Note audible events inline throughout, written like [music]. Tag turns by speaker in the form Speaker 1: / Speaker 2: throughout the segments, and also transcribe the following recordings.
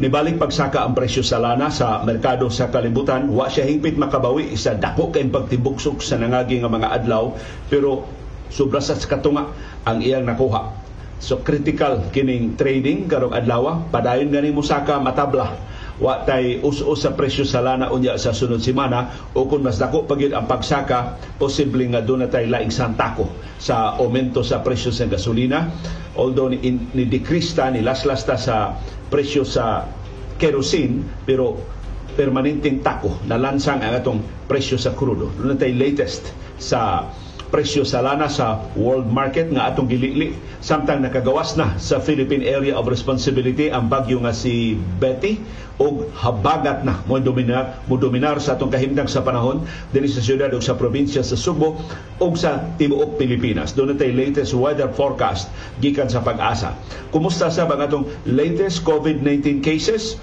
Speaker 1: Nibalik pagsaka ang presyo sa lana sa merkado sa kalibutan, wa siya hingpit makabawi sa dako kay pagtibuksok sa nangagi nga mga adlaw. Pero sobra sa katunga ang iyang nakuha. So critical kining trading karong adlaw, padayon gani mo saka matabla wa tay us-us sa presyo sa lana unya sa sunod semana. O kung mas dako pagid ang pagsaka posible nga doon na tay laing santako sa aumento sa presyo sa gasolina. Although ni, ni decrease ta ni laslas ta sa presyo sa kerosene pero permanenteng tako na lansang ang atong presyo sa krudo. Doon tay latest sa presyo sa lana sa world market nga atong gilili samtang nakagawas na sa Philippine Area of Responsibility ang bagyo nga si Betty og habagat na mo dominar mo dominar sa atong kahimtang sa panahon dinhi sa syudad ug sa probinsya sa Subo ug sa tibuok Pilipinas. Doon tay latest weather forecast gikan sa pag-asa. Kumusta sa bang atong latest COVID-19 cases?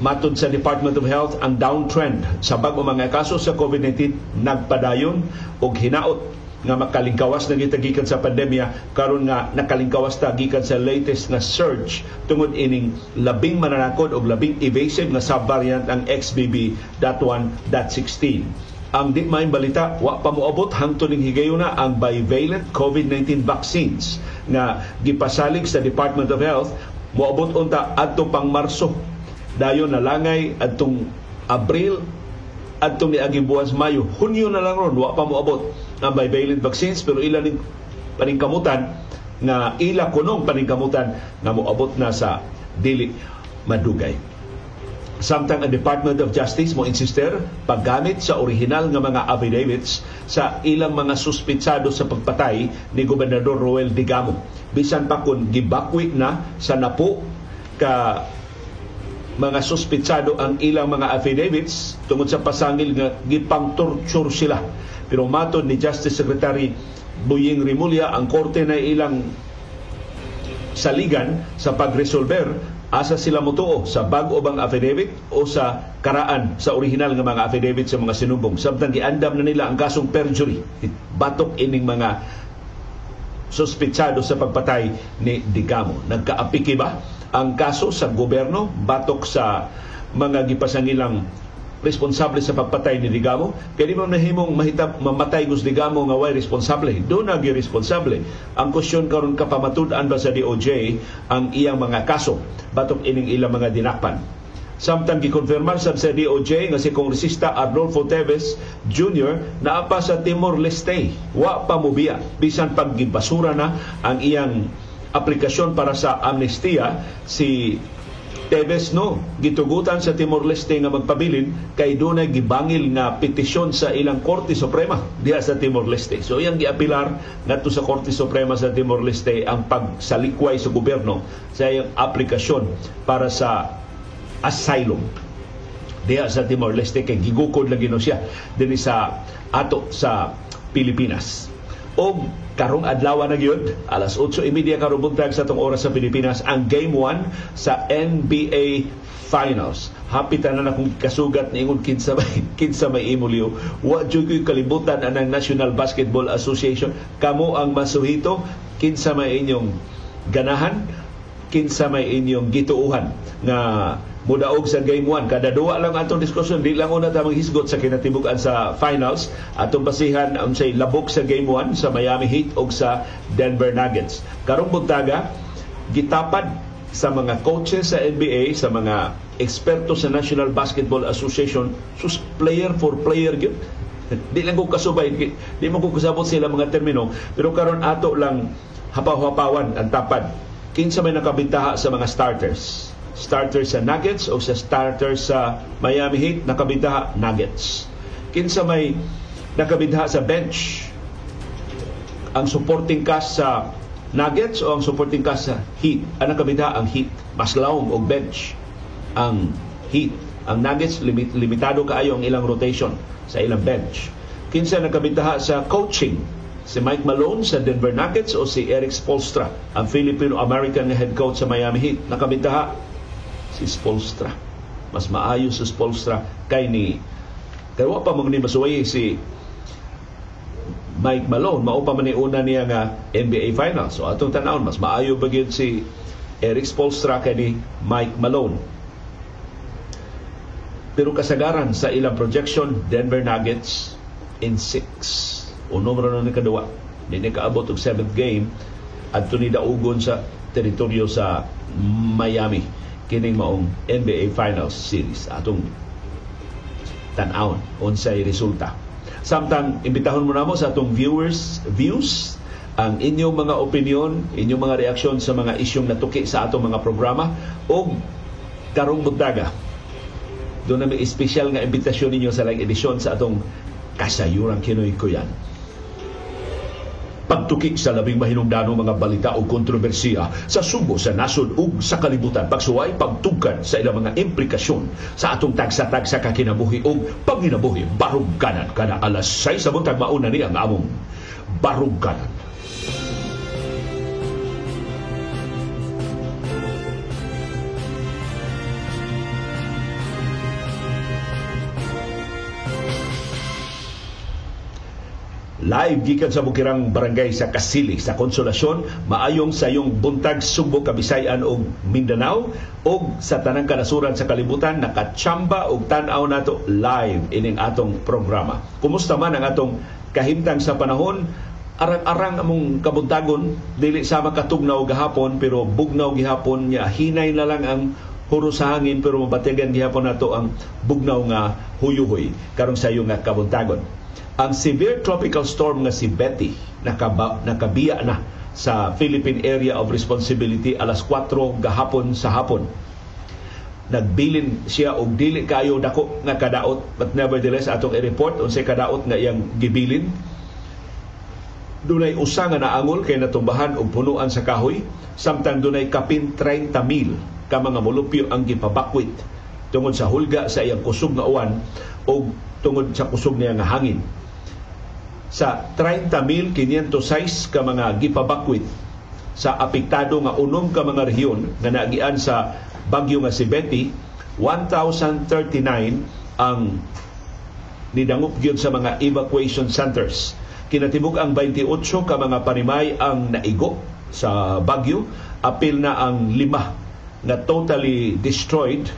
Speaker 1: Matod sa Department of Health, ang downtrend sa bago mga kaso sa COVID-19 nagpadayon og hinaot nga makalingkawas na gitagikan sa pandemya karon nga nakalingkawas ta gikan sa latest na surge tungod ining labing mananakod og labing evasive nga subvariant ang XBB.1.16 ang di may balita wa pa moabot hangtod ning higayuna ang bivalent COVID-19 vaccines nga gipasalig sa Department of Health. Moabot unta adto pang Marso. Dayon nalangay adtong Abril adtong niaging buwan Mayo. Hunyo na lang ron wa pa moabot ang bivalent vaccines pero ilan ning paningkamutan nga ila kunong paningkamutan nga moabot na sa dili madugay Samtang ang Department of Justice mo insister paggamit sa original nga mga affidavits sa ilang mga suspitsado sa pagpatay ni Gobernador Roel Digamo. Bisan pa kun gibakwi na sa napo ka mga suspitsado ang ilang mga affidavits tungod sa pasangil nga gipang torture sila. Pero matod ni Justice Secretary Buying Rimulya, ang korte na ilang saligan sa pagresolver asa sila mutuo sa bag-o bang affidavit o sa karaan sa original nga mga affidavit sa mga sinubong. Samtang giandam na nila ang kasong perjury. Batok ining mga suspitsado sa pagpatay ni Digamo. Nagkaapiki ba ang kaso sa gobyerno batok sa mga gipasangilang responsable sa pagpatay ni Digamo. Kay di mo nahimong mahitap mamatay gus Digamo nga way responsable. Do na gi responsable. Ang question karon kapamatud-an ba sa DOJ ang iyang mga kaso? Batok ining ilang mga dinakpan. Samtang gikonfirmar sa sa DOJ nga si Kongresista Arnolfo Teves Jr. na pa sa Timor Leste. Wa pa mubiya bisan pag gibasura na ang iyang aplikasyon para sa amnestiya si Teves no gitugutan sa Timor Leste nga magpabilin kay dunay gibangil nga petisyon sa ilang Korte Suprema diha sa Timor Leste. So iyang giapilar ngadto sa Korte Suprema sa Timor Leste ang pagsalikway sa gobyerno sa iyang aplikasyon para sa asylum diha sa Timor Leste kay gigukod lagi no siya dinhi sa ato sa Pilipinas. Og karong adlaw na gyud alas 8:30 karong buntag sa tong oras sa Pilipinas ang game 1 sa NBA Finals. Hapitan na akong kasugat ni ingon kinsa may [laughs] kinsa may imulyo. Wa jud koy kalibutan anang National Basketball Association kamo ang masuhito kinsa may inyong ganahan kinsa may inyong gituuhan nga mudaog sa game 1 kada duwa lang atong diskusyon di lang una ta hisgot sa kinatibugan sa finals. Atong basihan ang say labok sa game 1 sa Miami Heat o sa Denver Nuggets. Karong buntaga gitapad sa mga coaches sa NBA sa mga eksperto sa National Basketball Association sus player for player gyud [laughs] di lang ko kasubay di mo ko kasabot sila mga termino. Pero karon ato lang hapaw-hapawan ang tapad. Kinsa may nakabintaha sa mga starters starter sa Nuggets o sa starter sa Miami Heat nakabidha Nuggets. Kinsa may nakabidha sa bench ang supporting cast sa Nuggets o ang supporting cast sa Heat. Ang nakabidha ang Heat. Mas laom og bench ang Heat. Ang Nuggets limit, limitado kaayo ang ilang rotation sa ilang bench. Kinsa nakabidha sa coaching si Mike Malone sa Denver Nuggets o si Eric Spolstra, ang Filipino-American head coach sa Miami Heat. Nakabitaha si Spolstra. Mas maayo si Spolstra kay ni kay pa magni masuway si Mike Malone mao pa man una niya nga NBA Finals. So atong tanawon mas maayo ba si Eric Spolstra kay Mike Malone. Pero kasagaran sa ilang projection, Denver Nuggets in 6. O numero na ni kaduwa. Hindi kaabot og 7th game at ni daugon sa teritoryo sa Miami kining maong NBA Finals Series atong tan-awon unsay resulta. Samtang imbitahon mo namo sa atong viewers views ang inyong mga opinion, inyong mga reaksyon sa mga isyong natuki sa atong mga programa o karong buntaga. Doon na may espesyal nga imbitasyon ninyo sa lang edisyon sa atong kasayuran kinoy ko yan pagtuki sa labing mahinungdanong mga balita o kontrobersiya sa subo sa nasod ug sa kalibutan. Pagsuway pagtugkan sa ilang mga implikasyon sa atong tagsa-tagsa kakinabuhi o panginabuhi. Barugkanan kana alas 6 sa buntag mauna ni ang among barugkanan Live gikan sa Bukirang Barangay sa Kasili sa Konsolasyon maayong sa iyong buntag Subo, Kabisayan ug Mindanao ug sa tanang kanasuran sa kalibutan nakatsamba og tan-aw nato live ining atong programa. Kumusta man ang atong kahimtang sa panahon? Arang-arang among kabuntagon dili sa makatugnaw gahapon pero bugnaw gihapon niya hinay na lang ang huro sa hangin pero mabatigan gihapon nato ang bugnaw nga huyuhoy karong sa iyo nga kabuntagon ang severe tropical storm nga si Betty nakaba, nakabiya na sa Philippine Area of Responsibility alas 4 gahapon sa hapon. Nagbilin siya og dili kayo dako nga kadaot but nevertheless atong i-report unsay kadaot nga iyang gibilin. Dunay usa nga naangol kay natumbahan og punuan sa kahoy samtang dunay kapin 30 mil ka mga molupyo ang gipabakwit tungod sa hulga sa iyang kusog nga uwan o tungod sa kusog niya nga hangin sa 30,506 ka mga gipabakwit sa apektado nga unom ka mga rehiyon nga nagian sa bagyo nga si Betty 1,039 ang nidangup gyud sa mga evacuation centers. Kinatibuk ang 28 ka mga panimay ang naigo sa bagyo apil na ang lima na totally destroyed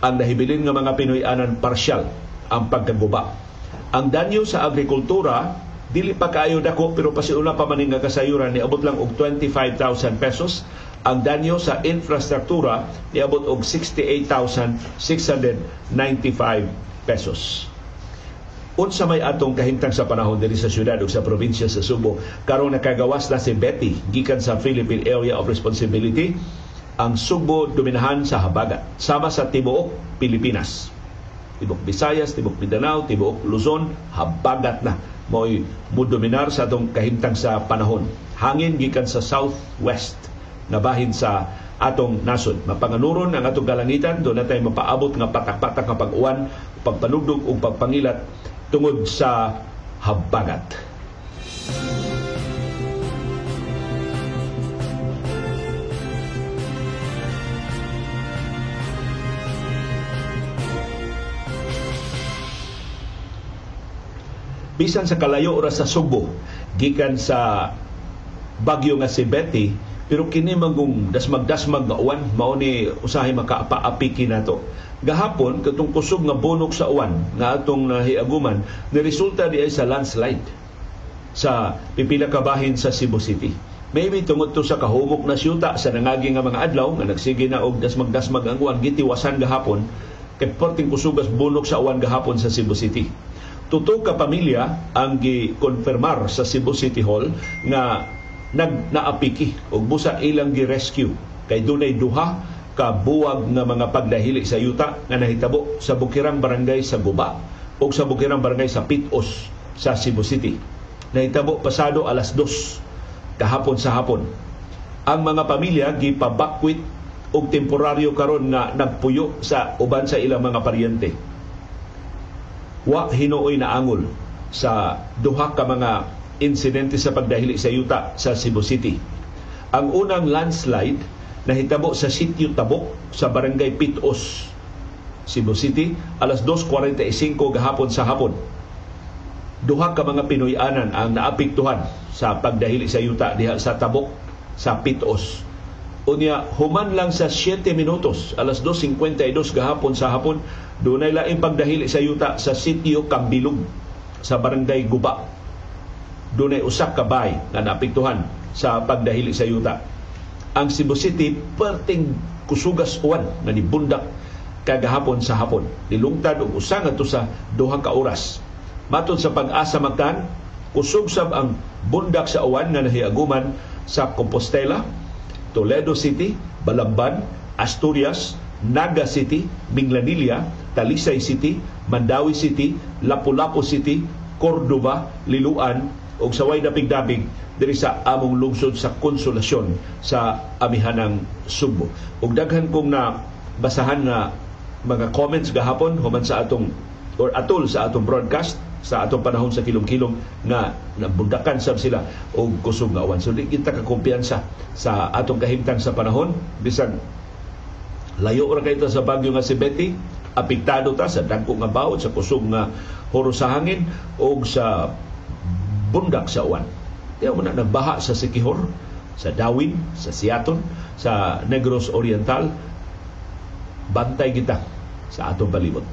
Speaker 1: ang nahibilin nga mga Pinoy anan parsyal ang pagkaguba ang danyo sa agrikultura dili pa kaayo dako pero pasiuna pa maning kasayuran niabot lang og 25,000 pesos. Ang danyo sa infrastruktura niabot og 68,695 pesos. Unsa may atong kahimtang sa panahon diri sa syudad ug sa probinsya sa Subo? Karong nakagawas na si Betty gikan sa Philippine Area of Responsibility. Ang Subo dominahan sa habagat sama sa tibuok Pilipinas tibok Visayas, tibok Mindanao, tibok Luzon, habagat na mo'y mudominar sa atong kahimtang sa panahon. Hangin gikan sa southwest na bahin sa atong nasod. Mapanganuron ang atong kalangitan, doon natin mapaabot nga patak-patak nga pag-uwan, pagpanugdog o pagpangilat tungod sa habagat. Bisan sa kalayo ora sa Subo gikan sa bagyo nga si Betty pero kini magong dasmag-dasmag nga uwan mao ni usahay makaapa-api kinato gahapon katong kusog nga bunok sa uwan nga atong nahiaguman ni resulta di ay sa landslide sa pipila ka bahin sa Cebu City. Maybe tungod to sa kahumok na syuta sa nangagi nga mga adlaw nga nagsige na og dasmag-dasmag ang uwan gitiwasan gahapon kay porting kusugas bunok sa uwan gahapon sa Cebu City tuto ka pamilya ang gi-confirmar sa Cebu City Hall nga nag naapiki og busa ilang gi-rescue kay dunay duha ka buwag nga mga pagdahili sa yuta nga nahitabo sa Bukirang Barangay sa Guba o sa Bukirang Barangay sa Pitos sa Cebu City. Nahitabo pasado alas dos kahapon sa hapon. Ang mga pamilya gipabakwit og temporaryo karon nga nagpuyo sa uban sa ilang mga paryente wa hinuoy na angol sa duha ka mga insidente sa pagdahili sa yuta sa Cebu City. Ang unang landslide nahitabo sa sitio Tabok sa barangay Pitos, Cebu City, alas 2.45 gahapon sa hapon. Duha ka mga Pinoyanan ang naapektuhan sa pagdahili sa yuta diha sa Tabok sa Pitos. Unya, human lang sa 7 minutos, alas 2.52 gahapon sa hapon, doon ay laing pagdahili sa yuta sa sitio Kambilog sa barangay Guba. Doon ay usak kabay nga naapektuhan sa pagdahili sa yuta. Ang Cebu City, perting kusugas uwan nga nibundak kagahapon sa hapon. Nilungtad og usa nga sa duha ka oras. Matod sa pag-asa magkan, kusog sab ang bundak sa uwan nga nahiaguman sa Compostela, Toledo City, Balamban, Asturias, Naga City, Minglanilla, Talisay City, Mandawi City, Lapu-Lapu City, Cordova, Liluan ug sa way dapig-dapig diri sa among lungsod sa Konsolasyon sa amihanang Subo. Ug daghan kong na basahan na mga comments gahapon human sa atong or atol sa atong broadcast sa atong panahon sa kilom-kilom nga nabundakan sab sila og kusog nga awan. So di kita ka kumpiyansa sa atong kahimtang sa panahon bisan layo ra kay sa bagyo nga si Betty apektado ta sa dagko nga bawod sa kusog nga horo sa hangin o sa bundak sa uwan. Kaya mo na nagbaha sa Sikihor, sa Dawin, sa Siaton, sa Negros Oriental. Bantay kita sa atong palibot.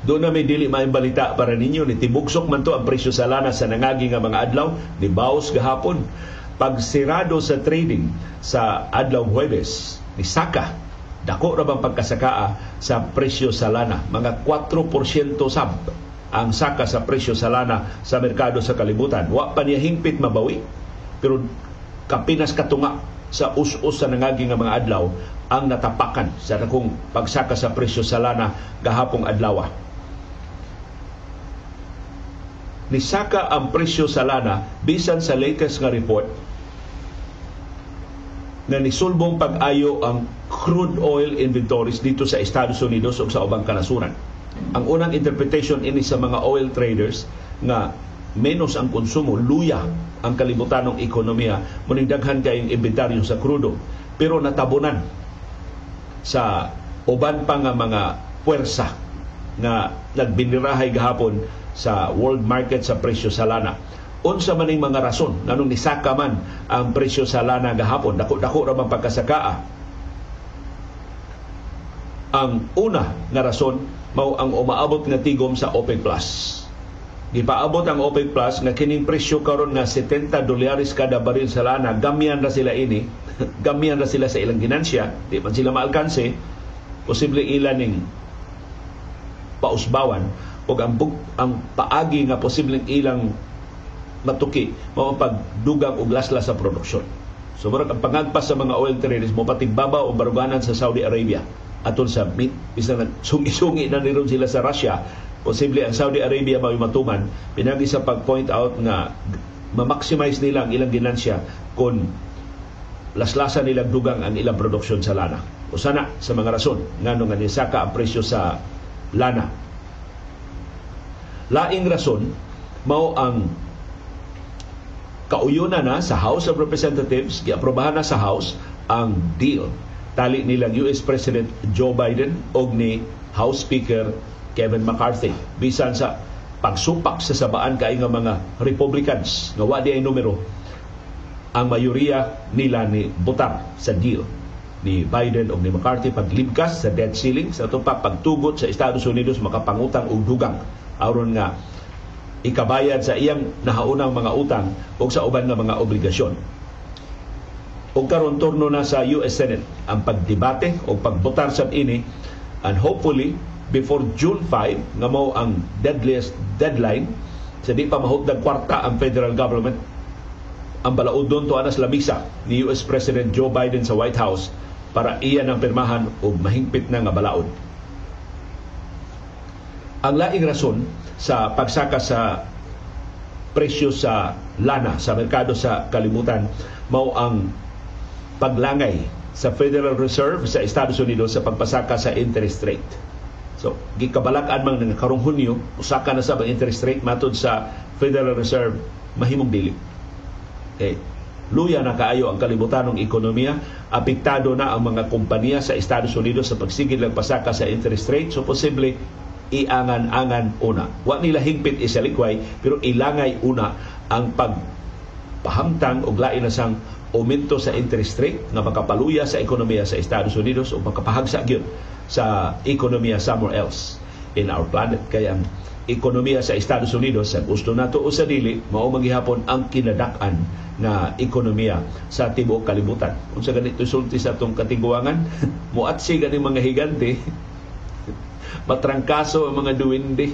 Speaker 1: Doon na may dili maayong balita para ninyo. Ni tibugsok man to ang presyo sa lana sa nangagi nga mga adlaw. Ni baos gahapon. Pagsirado sa trading sa adlaw Huwebes, ni Saka, dako ra bang pagkasakaa sa presyo sa lana. Mga 4% sab ang saka sa presyo sa lana sa merkado sa kalibutan. Wa pa niya hingpit mabawi. Pero kapinas katunga sa us-us sa nangagi nga mga adlaw ang natapakan sa dakong pagsaka sa presyo sa lana gahapong adlaw nisaka ang presyo sa lana bisan sa latest nga report na nisulbong pag-ayo ang crude oil inventories dito sa Estados Unidos o sa ubang kanasuran. Ang unang interpretation ini sa mga oil traders nga menos ang konsumo, luya ang kalibutanong ekonomiya, muning daghan kayong inventaryo sa krudo. Pero natabunan sa uban pa nga mga puwersa nga nagbinirahay gahapon sa world market sa presyo sa lana. Unsa man ning mga rason nganong nisaka man ang presyo sa lana gahapon dako-dako ra man pagkasakaa. Ang una nga rason mao ang umaabot nga tigom sa OPEC Plus. Gipaabot ang OPEC Plus nga kining presyo karon nga 70 dolyares kada baril sa lana, gamyan ra sila ini, [laughs] gamyan ra sila sa ilang ginansya, di man sila maalkanse, posible ilan ning pausbawan o ang, ang paagi nga posibleng ilang matuki mao pagdugang og laslas sa produksyon. So murag ang pangagpas sa mga oil traders mo patigbaba o baruganan sa Saudi Arabia atol sa meat bisan sungi-sungi na niron sila sa Russia posible ang Saudi Arabia mao matuman pinagi sa pag-point out nga ma-maximize nila ang ilang ginansya kung laslasan nilang dugang ang ilang produksyon sa lana. O sana sa mga rason nga nisaka ang presyo sa lana Laing rason mao ang kauyunan na sa House of Representatives, giaprobahan na sa House ang deal. Tali nilang US President Joe Biden og ni House Speaker Kevin McCarthy. Bisan sa pagsupak sa sabaan kay nga mga Republicans nga wa di ay numero ang mayoriya nila ni butar sa deal ni Biden o ni McCarthy paglibkas sa debt ceiling sa ito pa pagtugot sa Estados Unidos makapangutang og dugang aron nga ikabayad sa iyang nahaunang mga utang o sa uban nga mga obligasyon. O karon turno na sa US Senate ang pagdebate o pagbotar sa ini and hopefully before June 5 nga mo ang deadliest deadline sa di pa mahutdag kwarta ang federal government ang balaod doon to anas lamisa ni US President Joe Biden sa White House para iyan ang pirmahan og mahingpit na nga balaod ang laing rason sa pagsaka sa presyo sa lana sa merkado sa kalimutan mao ang paglangay sa Federal Reserve sa Estados Unidos sa pagpasaka sa interest rate. So, gikabalakan man ng karong Hunyo, usaka na sa interest rate matod sa Federal Reserve mahimong dili. Okay. Luya na kaayo ang kalibutanong ekonomiya, apektado na ang mga kompanya sa Estados Unidos sa pagsigid lang pasaka sa interest rate, so posible iangan-angan una. Wa nila hingpit isalikway, pero ilangay una ang pagpahamtang og lain na sang aumento sa interest rate nga makapaluya sa ekonomiya sa Estados Unidos o makapahagsa gyud sa ekonomiya somewhere else in our planet. Kaya ang ekonomiya sa Estados Unidos sa gusto nato o sa dili mao maghihapon ang kinadak-an na ekonomiya sa tibuok kalibutan. Unsa ganito sulti sa atong katingguangan, [laughs] muatsi gani mga higante, [laughs] matrangkaso ang mga duwende.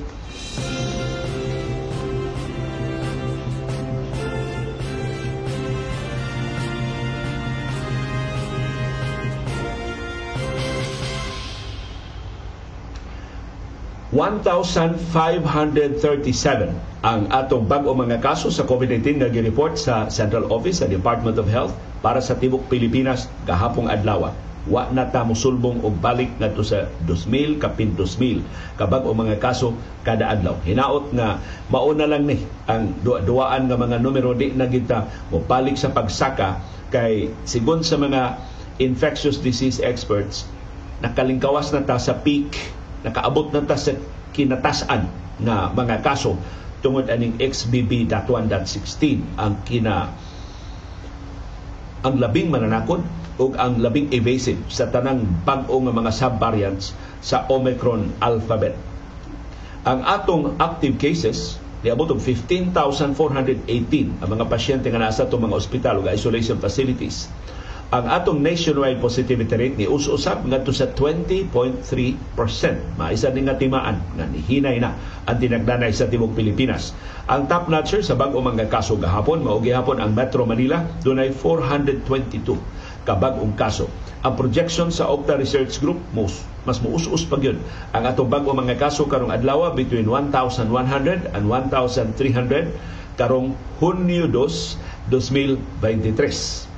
Speaker 1: 1,537 ang atong bag-o mga kaso sa COVID-19 nga gi-report sa Central Office sa Department of Health para sa tibok Pilipinas kahapong adlaw. Wa na ta mosulbong og balik ngadto sa 2,000 kapin 2,000 kabag o mga kaso kada adlaw. Hinaot nga mauna lang ni ang duwaan nga mga numero di na kita mo balik sa pagsaka kay sigon sa mga infectious disease experts nakalingkawas na ta sa peak nakaabot na ta sa kinatasan na mga kaso tungod aning XBB.1.16 ang kina ang labing mananakod ug ang labing evasive sa tanang bag-o nga mga subvariants sa Omicron alphabet. Ang atong active cases niabot og 15,418 ang mga pasyente nga nasa itong mga ospital ug isolation facilities ang atong nationwide positivity rate ni us-usap ngadto sa 20.3%. Maisa ni nga timaan nga nihinay na ang tinagdanay sa tibuok Pilipinas. Ang top notcher sa bag-o mga kaso gahapon mao gihapon ang Metro Manila dunay 422 ka bag-ong kaso. Ang projection sa Octa Research Group most mas muus-us pa gyud ang atong bag-o mga kaso karong adlaw between 1,100 and 1,300 karong Hunyo 2, 2023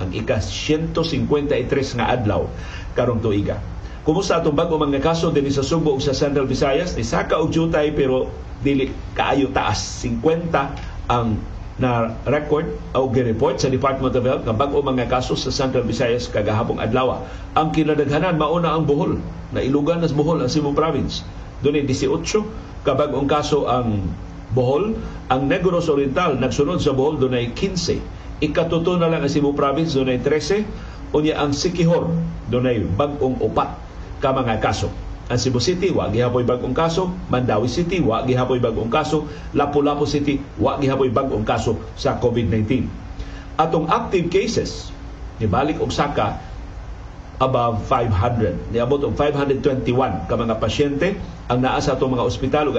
Speaker 1: ang ika 153 nga adlaw karong tuiga. Kumusta atong bago mga kaso din sa Subo ug sa Central Visayas ni saka og jutay pero dili kaayo taas 50 ang na record o report sa Department of Health nga bag-o mga kaso sa Central Visayas kagahapong adlaw. Ang kinadaghanan mauna ang Bohol na ilugan nas Bohol ang Cebu Province. Doon 18 kabag-ong kaso ang Bohol, ang Negros Oriental nagsunod sa Bohol doon 15 Ikatuto na lang ang Cebu Province, doon ay 13. Unya ang Sikihor, doon ay bagong upat ka mga kaso. Ang Cebu City, wa gihapoy bagong kaso. Mandawi City, wa gihapoy bagong kaso. Lapu-Lapu City, wa gihapoy bagong kaso sa COVID-19. Atong active cases, nibalik og saka above 500. Niabot og 521 ka mga pasyente ang naa sa atong mga ospital ug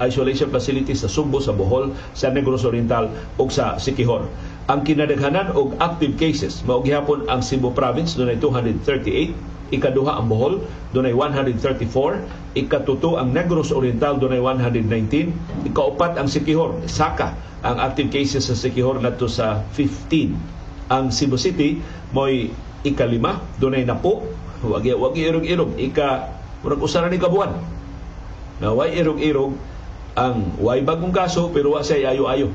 Speaker 1: isolation facilities sa Sumbo, sa Bohol, sa Negros Oriental ug sa Sikihor. Ang kinadaghanan og active cases. Mao gihapon ang Cebu province dunay 238, ikaduha ang Bohol dunay 134, ikatuto ang Negros Oriental dunay 119, ikaupat ang Siquijor, Saka. Ang active cases sa Siquijor nato sa 15. Ang Cebu City mo'y ikalima dunay napo wagi wagi irog-irog. Ika murag usa ni kabuan. Na way irog-irog ang way bagong kaso pero wa say ayo-ayo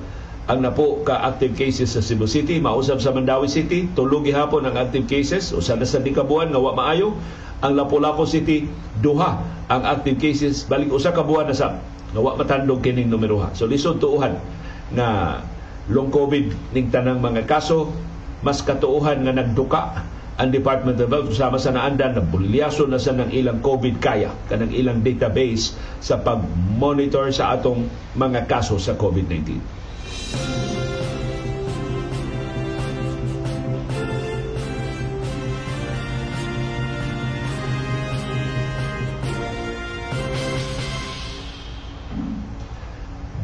Speaker 1: ang napo ka active cases sa Cebu City, mausab sa Mandawi City, tulog gihapon ang active cases, usa na sa dikabuan nga wa maayo. Ang Lapu-Lapu City, duha ang active cases, balik usa ka buwan na sa nga wa matandog kining numero ha. So lisod tuuhan na long COVID ning tanang mga kaso, mas katuuhan nga nagduka ang Department of Health sama sa naandan na bulyaso na sa ng ilang COVID kaya kanang ilang database sa pag-monitor sa atong mga kaso sa COVID-19.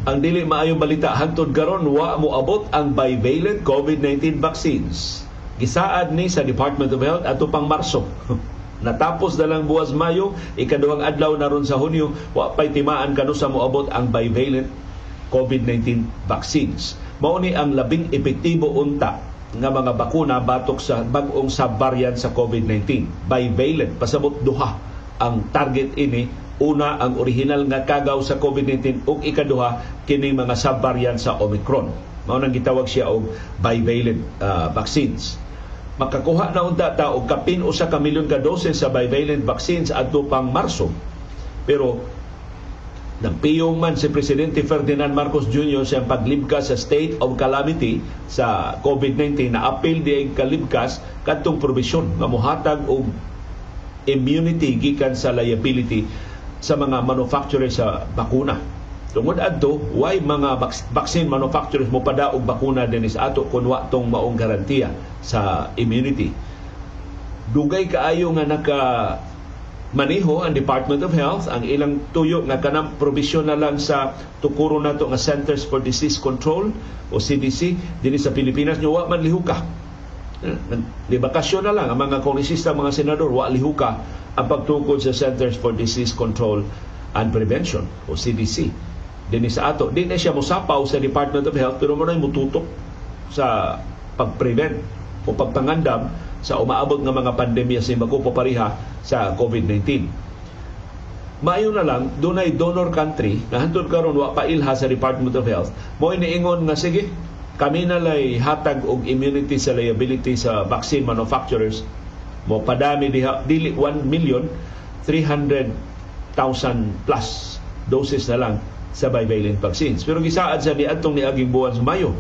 Speaker 1: Ang dili maayong balita hangtod karon wa mo abot ang bivalent COVID-19 vaccines. Gisaad ni sa Department of Health ato pang Marso. [laughs] Natapos na lang buwas Mayo, ikaduhang adlaw na ron sa Hunyo, wa pay timaan kanu sa moabot ang bivalent COVID-19 vaccines. Mao ni ang labing epektibo unta nga mga bakuna batok sa bag-ong subvariant sa COVID-19. Bivalent, pasabot duha ang target ini una ang original nga kagaw sa COVID-19 ug ikaduha kini mga subvariant sa Omicron. Mao nang gitawag siya og bivalent uh, vaccines. Makakuha na unta ta og kapin usa ka milyon ka doses sa bivalent vaccines adto pang Marso. Pero Nagpiyong man si Presidente Ferdinand Marcos Jr. sa paglibkas sa state of calamity sa COVID-19 na apil di kalibkas kadtong probisyon nga mohatag og immunity gikan sa liability sa mga manufacturer sa bakuna. Tungod adto, why mga vaccine manufacturers mo pada og bakuna din sa ato kun wa tong maong garantiya sa immunity. Dugay kaayo nga naka maniho ang Department of Health ang ilang tuyo nga kanang provision na lang sa tukuro nato nga Centers for Disease Control o CDC dinhi sa Pilipinas nyo wa man lihuka di bakasyon na lang ang mga kongresista mga senador wa lihuka ang pagtukod sa Centers for Disease Control and Prevention o CDC dinhi sa ato di na siya mosapaw sa Department of Health pero mo mututok sa pag-prevent o pagpangandam sa umaabot nga mga pandemya sa imbako papariha sa COVID-19. Maayo na lang, dunay donor country na hantod karon wa pailha sa Department of Health mo iniingon nga sige kami na lay hatag og immunity sa liability sa vaccine manufacturers mo padami diha dili 1 million 300,000 plus doses na lang sa bivalent vaccines. Pero gisaad sa ni adtong niaging buwan sa Mayo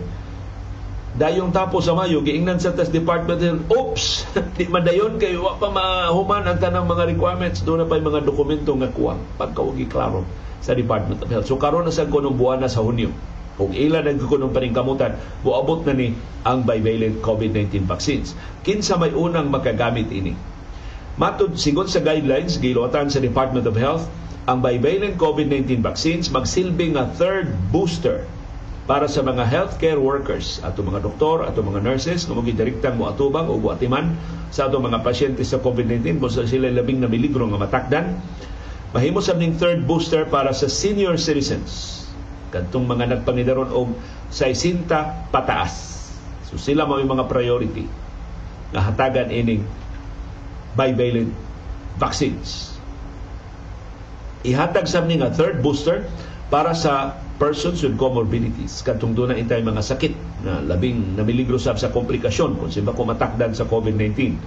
Speaker 1: dayong tapos sa Mayo, giingnan sa tas Department of Oops! [laughs] di madayon kayo, wa pa mahuman ang tanang mga requirements. Doon na pa mga dokumento nga kuwang pagkawagi klaro sa Department of Health. So karon na sa kunong buwan na sa Hunyo. Kung ilan ang kunong paningkamutan, buabot na ni ang bivalent COVID-19 vaccines. Kinsa may unang makagamit ini? Matod, sigon sa guidelines, gilotan sa Department of Health, ang bivalent COVID-19 vaccines magsilbi nga third booster para sa mga healthcare workers, ato mga doktor, ato mga nurses, mga direktang mo atubang o buatiman sa ato mga pasyente sa COVID-19 kung sila labing na miligro nga matakdan. Mahimo sa ning third booster para sa senior citizens. Kantong mga nagpangidaron og 60 pataas. So sila mo mga priority na hatagan ining bivalent vaccines. Ihatag sa nga third booster para sa persons with comorbidities katong doon na intay mga sakit na labing namiligro sab sa komplikasyon kung sila ko matakdan sa COVID-19.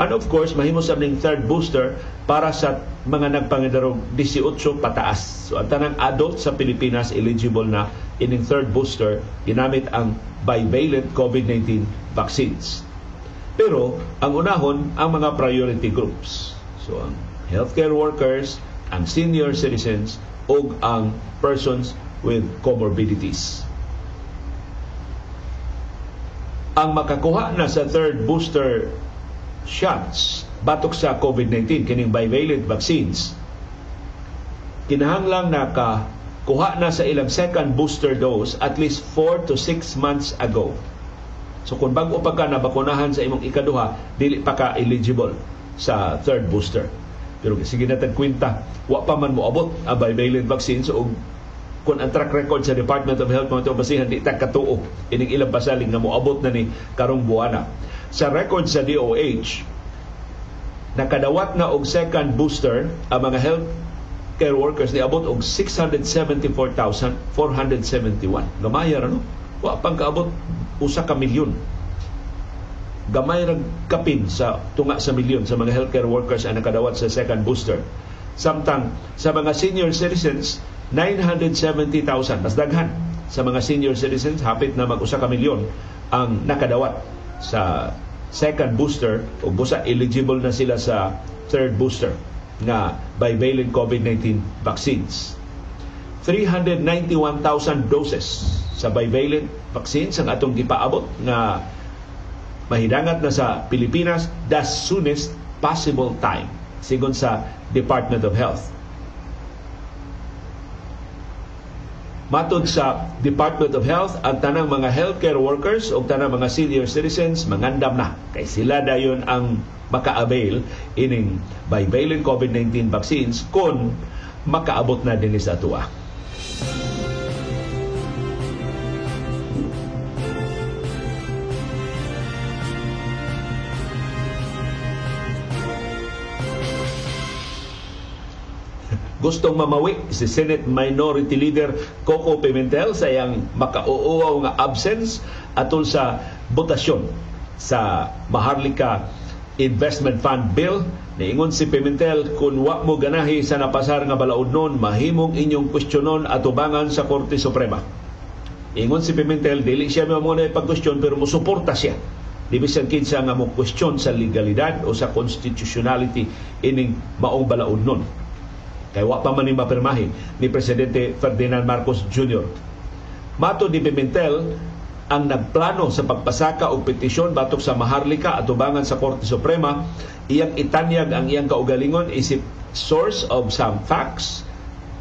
Speaker 1: And of course, mahimo sa ning third booster para sa mga nagpangidarong 18 pataas. So ang tanang adult sa Pilipinas eligible na ining third booster ginamit ang bivalent COVID-19 vaccines. Pero ang unahon ang mga priority groups. So ang healthcare workers, ang senior citizens ug ang persons with comorbidities. Ang makakuha na sa third booster shots batok sa COVID-19 kining bivalent vaccines kinahanglang naka kuha na sa ilang second booster dose at least 4 to 6 months ago. So kung bago pa ka nabakunahan sa imong ikaduha, dili pa ka eligible sa third booster. Pero sige na kwenta, wa pa man mo abot ang bivalent vaccine so kung ang track record sa Department of Health mga basihan di ta katuo ining ilang pasaling nga moabot na ni karong buwana. Sa record sa DOH, nakadawat na og second booster ang mga health care workers ni abot og 674,471. Gamaya ra no? Wa pang kaabot usa ka milyon. Gamay ra kapin sa tunga sa milyon sa mga healthcare workers ang nakadawat sa second booster. Samtang sa mga senior citizens 970,000 mas daghan sa mga senior citizens hapit na mag-usa ka milyon ang nakadawat sa second booster o busa eligible na sila sa third booster nga bivalent COVID-19 vaccines. 391,000 doses sa bivalent vaccines ang atong gipaabot nga mahidangat na sa Pilipinas the soonest possible time sigon sa Department of Health. Matod sa Department of Health, ang tanang mga healthcare workers o tanang mga senior citizens mangandam na kay sila dayon ang maka-avail ining bivalent COVID-19 vaccines kung makaabot na din sa tuwa. Gustong mamawi si Senate Minority Leader Coco Pimentel sa iyang makauuaw nga absence atol sa botasyon sa Maharlika Investment Fund Bill Niingon si Pimentel, kung wa mo ganahi sa napasar nga balaod nun, mahimong inyong kwestiyonon at ubangan sa Korte Suprema. Ingon si Pimentel, dili siya mo muna ipag-question pero musuporta siya. Di bisan kinsa nga mo question sa legalidad o sa constitutionality ining maong balaod nun. Kay wa pa man ni mapirmahi ni Presidente Ferdinand Marcos Jr. Mato ni Pimentel, ang nagplano sa pagpasaka og petisyon batok sa Maharlika at ubangan sa Korte Suprema iyang itanyag ang iyang kaugalingon isip source of some facts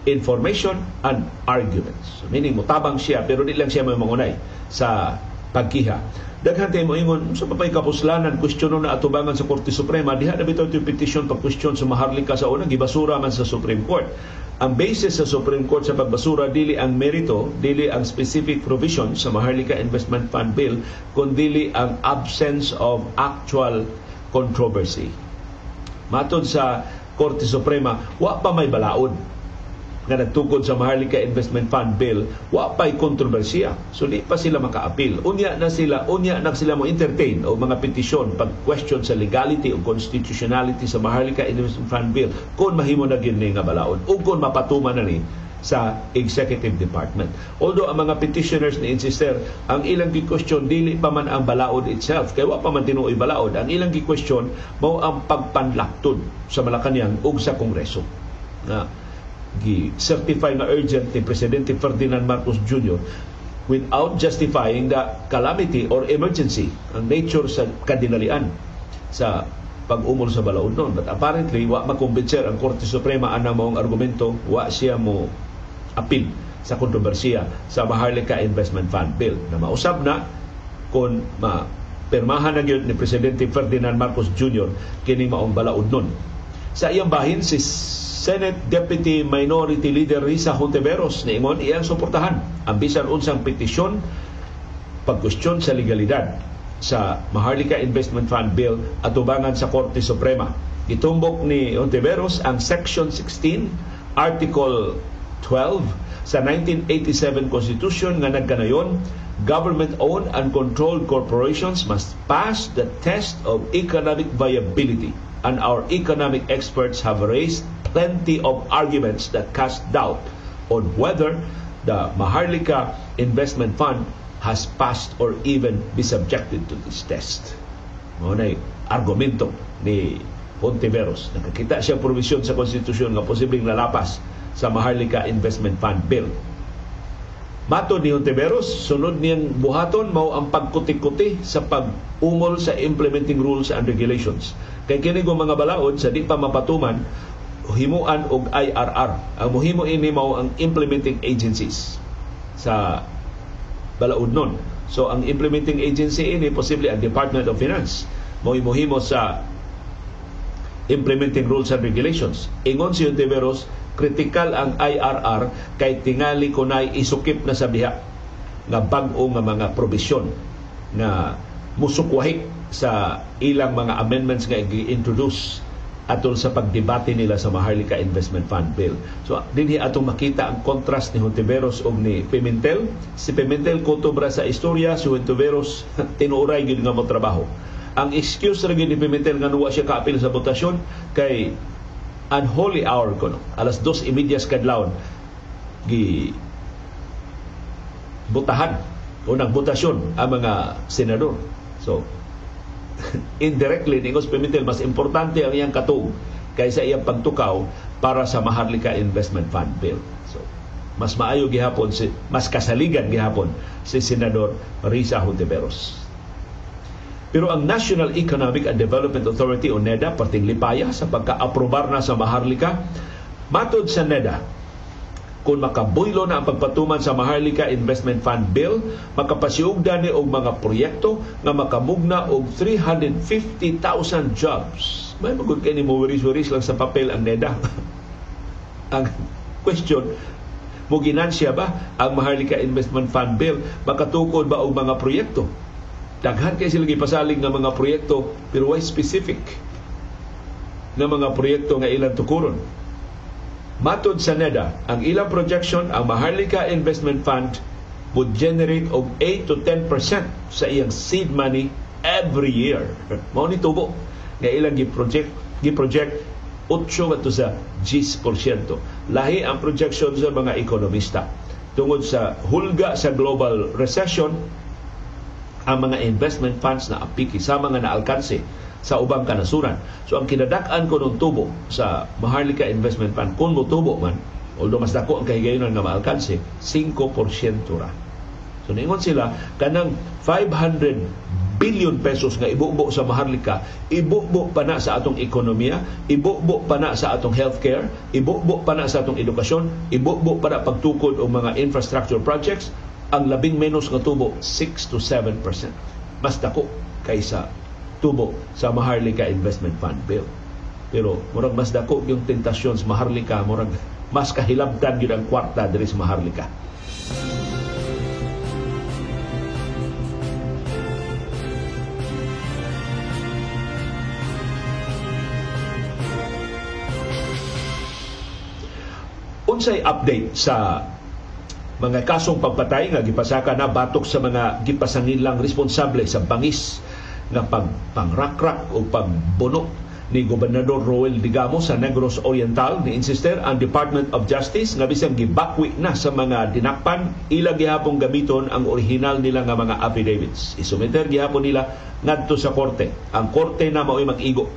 Speaker 1: information and arguments. Meaning mutabang siya pero di lang siya may mangunay sa pagkiha. Daghan tayo mo ingon sa papay kapuslanan kwestiyono na atubangan sa Korte Suprema diha na bitaw yung petisyon pag question sa Maharlika sa una gibasura man sa Supreme Court ang basis sa Supreme Court sa pagbasura dili ang merito, dili ang specific provision sa Maharlika Investment Fund Bill, kundi ang absence of actual controversy. Matod sa Korte Suprema, wa pa may balaod nga nagtukod sa Maharlika Investment Fund Bill, wa pa'y kontrobersiya. So di pa sila maka-appeal. Unya na sila, unya na sila mo entertain o mga petisyon pag question sa legality o constitutionality sa Maharlika Investment Fund Bill kung mahimo na gini nga balaod o kung mapatuman na ni sa executive department. Although ang mga petitioners ni insister, ang ilang gi-question dili pa man ang balaod itself, kay wa pa man tinuoy balaod. Ang ilang gi-question mao ang pagpanlaktod sa Malacañang ug sa Kongreso. Na gi-certify na urgent ni Presidente Ferdinand Marcos Jr. without justifying the calamity or emergency, ang nature sa kadinalian sa pag-umol sa balaod noon. But apparently, wa makumbinser ang Korte Suprema anang maong argumento, wa siya mo apil sa kontrobersiya sa Maharlika Investment Fund Bill na mausab na kung ma permahan na ni Presidente Ferdinand Marcos Jr. kini maong balaod nun. Sa iyang bahin, si Senate Deputy Minority Leader Risa Hontiveros niingon iyang suportahan ang bisan unsang petisyon pagkwestiyon sa legalidad sa Maharlika Investment Fund Bill at tubangan sa Korte Suprema. Itumbok ni Hontiveros ang Section 16, Article 12 sa 1987 Constitution nga nagkanayon government-owned and controlled corporations must pass the test of economic viability and our economic experts have raised plenty of arguments that cast doubt on whether the Maharlika Investment Fund has passed or even be subjected to this test. Mao na argumento ni Pontiveros. Nakakita siya provision sa konstitusyon nga posibleng nalapas sa Maharlika Investment Fund Bill. Mato ni Hontiveros, sunod niyang buhaton mao ang pagkuti-kuti sa pag-ungol sa implementing rules and regulations. Kay kini mga balaod sa di pa mapatuman himuan og IRR. Ang muhimo ini mao ang implementing agencies sa balaod nun. So ang implementing agency ini posible ang Department of Finance. Mo imuhimo sa implementing rules and regulations. Ingon si Ontiveros, kritikal ang IRR kay tingali ko na isukip na sa biha nga bag-o nga mga probisyon na musukwahi sa ilang mga amendments nga i-introduce atol sa pagdebate nila sa Maharlika Investment Fund Bill. So dinhi atong makita ang contrast ni Hontiveros ug ni Pimentel. Si Pimentel kutubra sa istorya, si Hontiveros [laughs] tinuray gyud nga mo trabaho. Ang excuse ra ni Pimentel nga nuwa siya kaapil sa botasyon kay unholy hour ko no. Alas 2:30 kadlawon gi butahan o nagbotasyon ang mga senador. So, indirectly ni Pimentel mas importante ang iyang katug kaysa iyang pagtukaw para sa Maharlika Investment Fund Bill. So, mas maayo gihapon si mas kasaligan gihapon si senador Risa Hontiveros. Pero ang National Economic and Development Authority o NEDA parting lipaya sa pagka-aprobar na sa Maharlika matod sa NEDA kung makabuylo na ang pagpatuman sa Maharlika Investment Fund Bill, makapasiugda ni og mga proyekto nga makamugna og 350,000 jobs. May magud kay ni mo wiris-wiris lang sa papel ang NEDA. [laughs] ang question, mo ginansya ba ang Maharlika Investment Fund Bill? Makatukod ba og mga proyekto? Daghan kay sila gipasalig nga mga proyekto pero why specific nga mga proyekto nga ilang tukuron Matod sa NEDA, ang ilang projection, ang Maharlika Investment Fund would generate og 8 to 10% sa iyang seed money every year. [laughs] Mao ni tubo nga ilang gi-project gi-project 8 ato sa 10%. Lahi ang projection sa mga ekonomista. Tungod sa hulga sa global recession, ang mga investment funds na apiki sa mga naalkanse sa ubang kanasuran. So ang kinadak-an ko ng tubo sa Maharlika Investment Fund, kung mo tubo man, although mas dako ang kahigayonan nga maalkanse, 5% ra. So ningon sila, kanang 500 billion pesos nga ibubo sa Maharlika, ibubo pa na sa atong ekonomiya, ibubo pa na sa atong healthcare, ibubo pa na sa atong edukasyon, ibubo pa na pagtukod og mga infrastructure projects, ang labing menos nga tubo 6 to 7%. Mas dako kaysa tubo sa Maharlika Investment Fund bill. Pero murag mas dako yung tentasyon sa Maharlika, murag mas kahilabtan gyud ang kwarta diri sa Maharlika. Unsay update sa mga kasong pagpatay nga gipasaka na batok sa mga gipasangilang responsable sa bangis nga pangrakrak o pagbuno ni Gobernador Roel Digamo sa Negros Oriental ni insister ang Department of Justice nga bisang gibakwi na sa mga dinakpan ila gihapon gamiton ang original nila nga mga affidavits. Isumiter gihapon nila ngadto sa korte. Ang korte na mao'y mag-igo.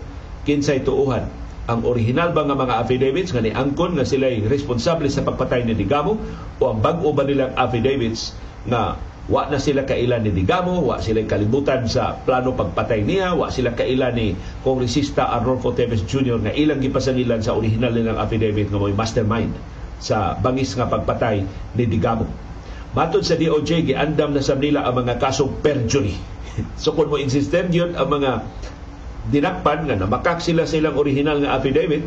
Speaker 1: Kinsay tuuhan? Ang original ba nga mga affidavits nga niangkon nga sila responsable sa pagpatay ni Digamo o ang bag-o ba nilang affidavits nga Wa na sila kailan ni Digamo, wa sila kalibutan sa plano pagpatay niya, wa sila kailan ni Kongresista Arnolfo Teves Jr. nga ilang gipasangilan sa original nilang affidavit nga mo'y mastermind sa bangis nga pagpatay ni Digamo. Matod sa DOJ, giandam na sa nila ang mga kasong perjury. [laughs] so kung mo insisten yun ang mga dinakpan nga namakak sila sa ilang original nga affidavit,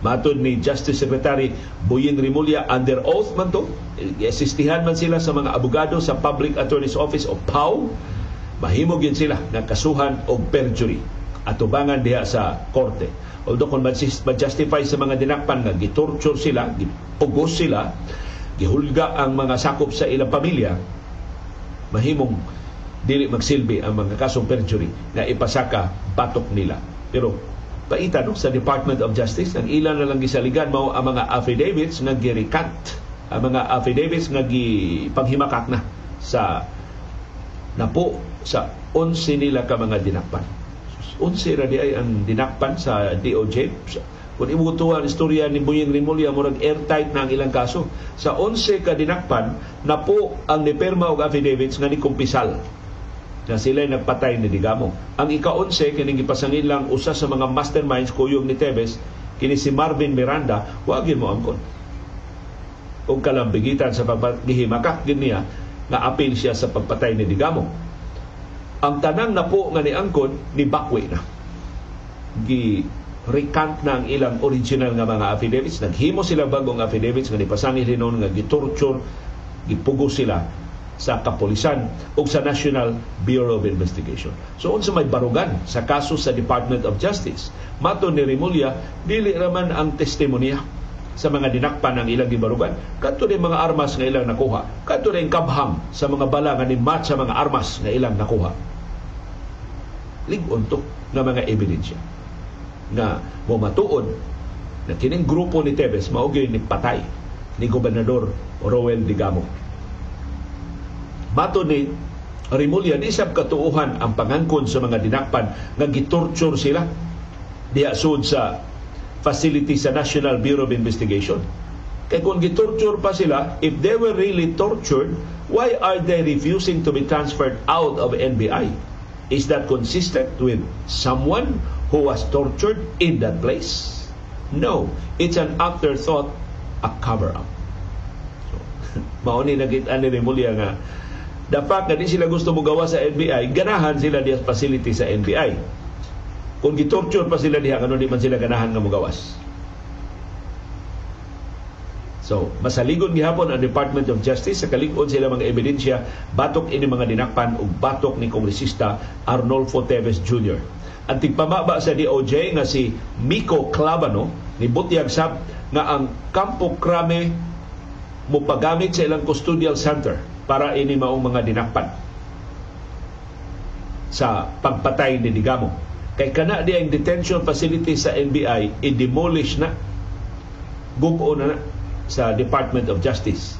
Speaker 1: Matod ni Justice Secretary Boying Rimulya under oath man to. Asistihan man sila sa mga abogado sa Public Attorney's Office o PAW. Mahimog yun sila ng kasuhan o perjury at tubangan diha sa korte. Although kung ma-justify sa mga dinakpan nga gitorture sila, gipugos sila, gihulga ang mga sakop sa ilang pamilya, mahimong dili magsilbi ang mga kasong perjury na ipasaka batok nila. Pero paita no, sa Department of Justice ang ilan na lang gisaligan mao ang mga affidavits nga girikant. Ang mga affidavits nga gipanghimakak na sa napo sa 11 nila ka mga dinakpan. 11 ra di ay ang dinakpan sa DOJ kung imutuhan istorya ni Buying Rimulya murag airtight na ang ilang kaso. Sa 11 ka dinakpan napo ang niperma og affidavits nga ni kumpisal na sila nagpatay ni Digamo. Ang ika-11 kining gipasangin lang usa sa mga masterminds kuyog ni Tevez kini si Marvin Miranda wa gyud mo angkon. Ug kalambigitan sa paghihimakak gid niya nga apil siya sa pagpatay ni Digamo. Ang tanang na po nga ni angkon ni Bakwi na. Gi recant na ang ilang original nga mga affidavits. Naghimo sila bagong affidavits nga nipasangil hinon nga gitorture, gipugo sila sa kapolisan o sa National Bureau of Investigation. So unsa may barugan sa kaso sa Department of Justice, mato ni Rimulya, dili raman ang testimonya sa mga dinakpan ng ilang gibarugan. Kadto ni mga armas nga ilang nakuha. Kadto ni kabham sa mga bala nga ni-match sa mga armas nga ilang nakuha. Ligon to nga mga ebidensya nga matuod na kining grupo ni Tevez maugay ni patay ni Gobernador Roel Digamo Mato ni Rimulya, di sab katuuhan ang pangangkon sa mga dinakpan nga gitorture sila diha sud sa facility sa National Bureau of Investigation. Kay kung gitorture pa sila, if they were really tortured, why are they refusing to be transferred out of NBI? Is that consistent with someone who was tortured in that place? No. It's an afterthought, a cover-up. So, [laughs] mauni nagita ni Rimulya nga dapat nga di sila gusto mo gawa sa NBI, ganahan sila diya facility sa NBI. Kung gitorture pa sila diha, ano di man sila ganahan nga mugawas. So, masaligon gihapon ang Department of Justice sa kalig-on sila mga ebidensya batok ini mga dinakpan ug batok ni kongresista Arnolfo Teves Jr. Ang tigpamaba sa DOJ nga si Miko Clavano ni butyag sab nga ang Campo Crame mo pagamit sa ilang custodial center para ini maong mga dinakpan sa pagpatay ni Digamo. Kay kana di ang detention facility sa NBI i-demolish na gugo na, na sa Department of Justice.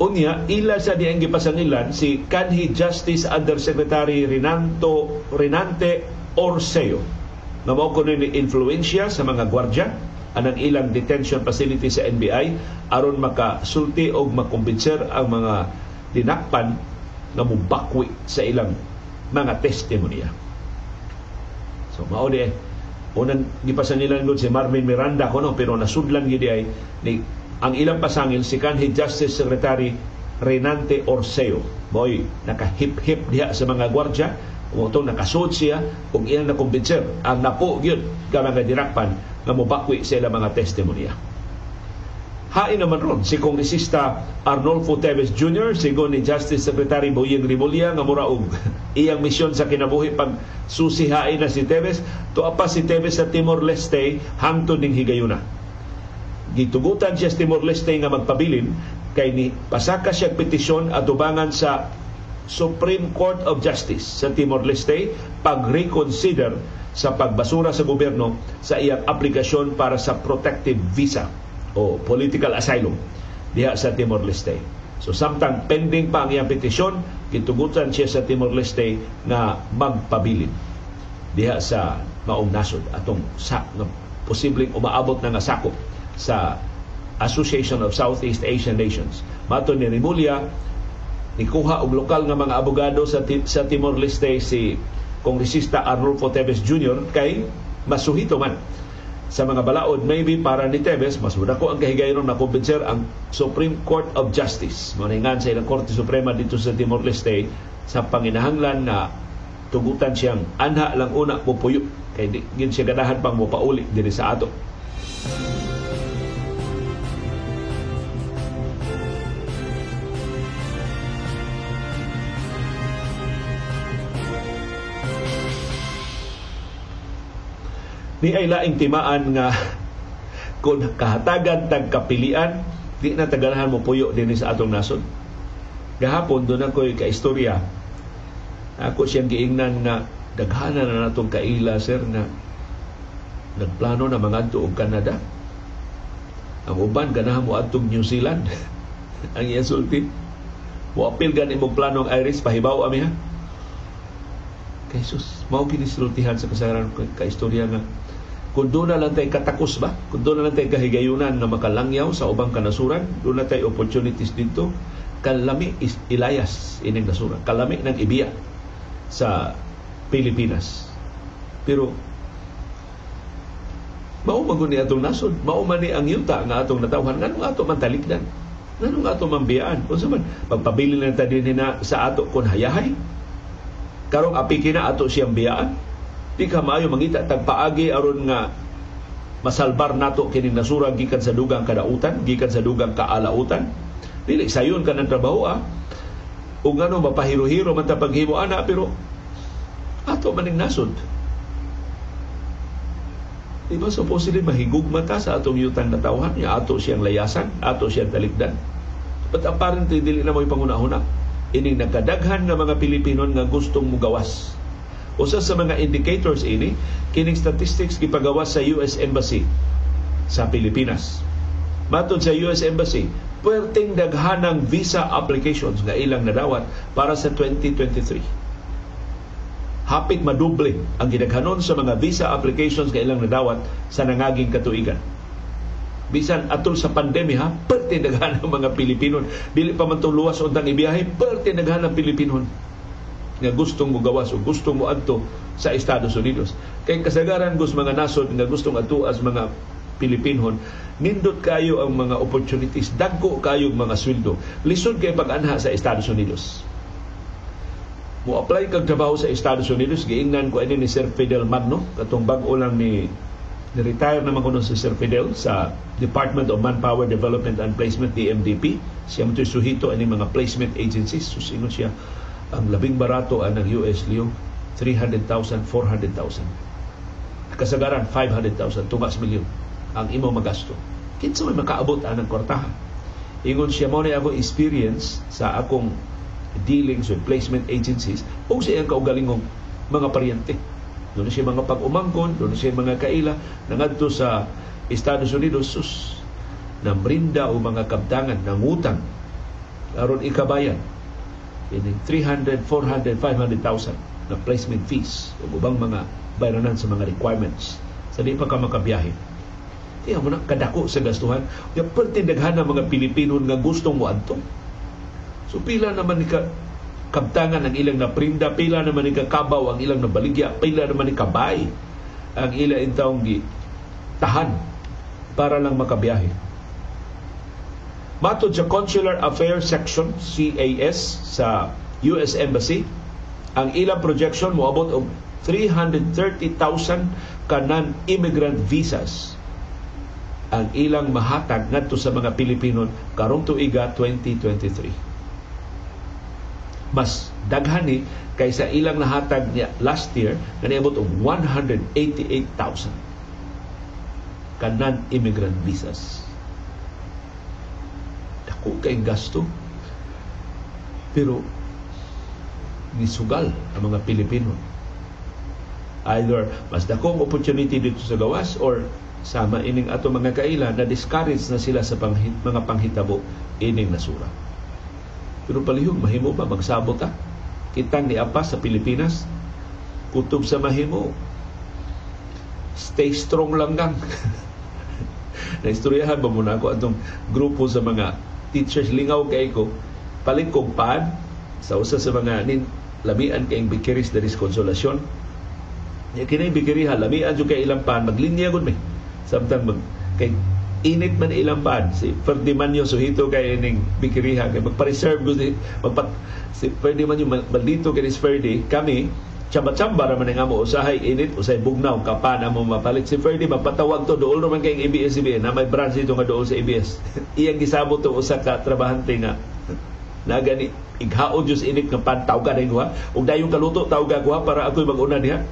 Speaker 1: Unya, ila sa di ang gipasangilan si Kanhi Justice Undersecretary Renanto Renante Orseo na mao ni influensya sa mga gwardya anang ilang detention facility sa NBI aron makasulti o makumbinser ang mga dinakpan nga mubakwi sa ilang mga testimonya. So mao di unang gipasan nila si Marvin Miranda kuno pero nasudlan gid ay ni ang ilang pasangil si kanhi Justice Secretary Renante Orseo. Boy, nakahip-hip diha sa mga gwardya Umutong nakasud siya kung iyang nakumbinser ang napo gyud ka mga dirakpan nga mobakwi sa ilang mga testimonya. Hain naman ron si Kongresista Arnolfo Teves Jr. sigon ni Justice Secretary Boyeng Rimulya nga mura og iyang misyon sa kinabuhi pag susihain na si Teves tuapa si Teves sa Timor Leste hangtod ning higayuna. Gitugutan siya sa Timor Leste nga magpabilin kay ni pasaka siya petisyon atubangan sa Supreme Court of Justice sa Timor Leste pag-reconsider sa pagbasura sa gobyerno sa iyang aplikasyon para sa protective visa o political asylum diha sa Timor Leste. So samtang pending pa ang iyang petisyon, gitugutan siya sa Timor Leste na magpabilin diha sa maong nasod atong sa nga posibleng umaabot na sakop sa Association of Southeast Asian Nations. Mato ni Rimulya, nikuha og lokal nga mga abogado sa sa Timor Leste si Kongresista Arnulfo Teves Jr. kay masuhito man sa mga balaod. Maybe para ni Teves mas ko ang kahigayon na kumbinser ang Supreme Court of Justice. Maningan sa ilang Korte Suprema dito sa Timor Leste sa panginahanglan na tugutan siyang anha lang una pupuyo. Kay di gin siya ganahan pang mopauli dinhi sa ato Di ay laing timaan nga [laughs] kung kahatagan tag kapilian, di na taganahan mo puyo din sa atong nasod. Gahapon doon ako ka istorya. Ako siyang giingnan nga daghana na natong kaila sir nga nagplano na mga og Canada. Ang uban ganahan mo atong New Zealand. [laughs] ang isulti. Mo apil gani mo plano ang Iris pahibaw ami ha. Kay Jesus, mao kinisultihan sa kasagaran ka istorya nga kung doon na lang tayo katakos ba? Kung doon na lang tayo kahigayunan na makalangyaw sa ubang kanasuran, doon na tayo opportunities dito. Kalami is ilayas ining nasuran. Kalami ng ibiya sa Pilipinas. Pero mao man ni atong nasod, mao man ni ang yuta nga atong natawhan nganong ato man talikdan. Nganong ato man biyaan? Unsa man pagpabili na ta na sa ato kun hayahay. Karong apiki na ato siyang biyaan di maayo mangita tagpaagi aron nga masalbar nato kini nasura gikan sa dugang kadautan gikan sa dugang kaalautan. Dili sayon ka ng trabaho ah. Ug ano mapahiro-hiro man ta paghimo ana pero ato maning nasod. Di ba supposedly mahigugma ta sa atong yutang na tawhan, ya ato siyang layasan, ato siyang talikdan. But apparently, dili na mo ipangunahuna. Ining nagkadaghan ng mga Pilipino nga gustong mugawas Usa sa mga indicators ini kining statistics gipagawas sa US Embassy sa Pilipinas. Matod sa US Embassy, perting daghanang visa applications nga ilang nadawat para sa 2023. Hapit maduble ang gidaghanon sa mga visa applications nga ilang nadawat sa nangaging katuigan. Bisan atol sa pandemya, ha, perting daghanang mga Pilipino. Dili pa man luwas untang ibiyahe, perting daghanang Pilipino nga gustong mo gawas o gustong mo adto sa Estados Unidos. Kay kasagaran gus mga nasod nga gustong adto as mga Pilipinon, nindot kayo ang mga opportunities, dagko kayo mga sweldo. Lisod kay pag-anha sa Estados Unidos. Mo apply kag trabaho sa Estados Unidos, giingnan ko ini ni Sir Fidel Magno, katong bag-o lang ni ni-retire naman ko si Sir Fidel sa Department of Manpower Development and Placement, DMDP. Siya mo suhito ani mga placement agencies. Susingon siya ang labing barato ang ng US Leo 300,000, 400,000. Kasagaran 500,000, tumas milyon ang imo magasto. Kinsa may makaabot anang kwartahan. Ingon siya mo na ako experience sa akong dealings with placement agencies o siya ang kaugalingong mga paryente. Doon siya mga pag-umangkon, doon siya mga kaila, nangadto sa Estados Unidos, sus, na brinda o mga kabtangan ng utang aron ikabayan ini 300, 400, 500,000 na placement fees o ubang mga bayranan sa mga requirements sa di pa ka makabiyahe. Tiyan mo na, kadako sa gastuhan. Yung pertindaghan ng mga Pilipino nga gustong mo adto. So pila naman ni ka kabtangan ang ilang naprinda, pila naman ni kabaw ang ilang nabaligya, pila naman ni kabay ang ilang intawong gi tahan para lang makabiyahe. Matod sa Consular Affairs Section, CAS, sa US Embassy, ang ilang projection moabot og 330,000 ka non-immigrant visas ang ilang mahatag ngadto sa mga Pilipino karong tuiga 2023. Mas daghan ni kaysa ilang nahatag niya last year nga niabot og 188,000 ka non-immigrant visas. Dako kay gasto. Pero gisugal ang mga Pilipino. Either mas dakong opportunity dito sa gawas or sama ining ato mga kaila na discourage na sila sa panghit, mga panghitabo ining nasura. Pero palihog, mahimo ba magsabot ta? Kitang ni Apa sa Pilipinas, kutob sa mahimo, stay strong lang gang. [laughs] Naistoryahan ba muna ako atong grupo sa mga teachers lingaw kay ko palit kong pad sa usa sa mga nin, lamian kay bikiris dari konsolasyon. Ya kinay bikiriha lamian jud kay ilang pan maglinya gud mi. Samtang mag kay init man ilang pan si Ferdinand Suhito kay ining bikiriha kay magpa-reserve gud magpat si Ferdinand maldito kay is Ferdi kami chamba-chamba raman nga mo usahay init usay bugnaw kapan mo mapalit. Si Ferdi magpatawag to dool naman kay ABS-CBN na may branch dito nga dool sa ABS [laughs] iyang gisabot to usa ka trabahante nga. Na gani ighaon Diyos init nga pan tawga na guha ug dayon kaluto tawga guha para ako'y mag-una diha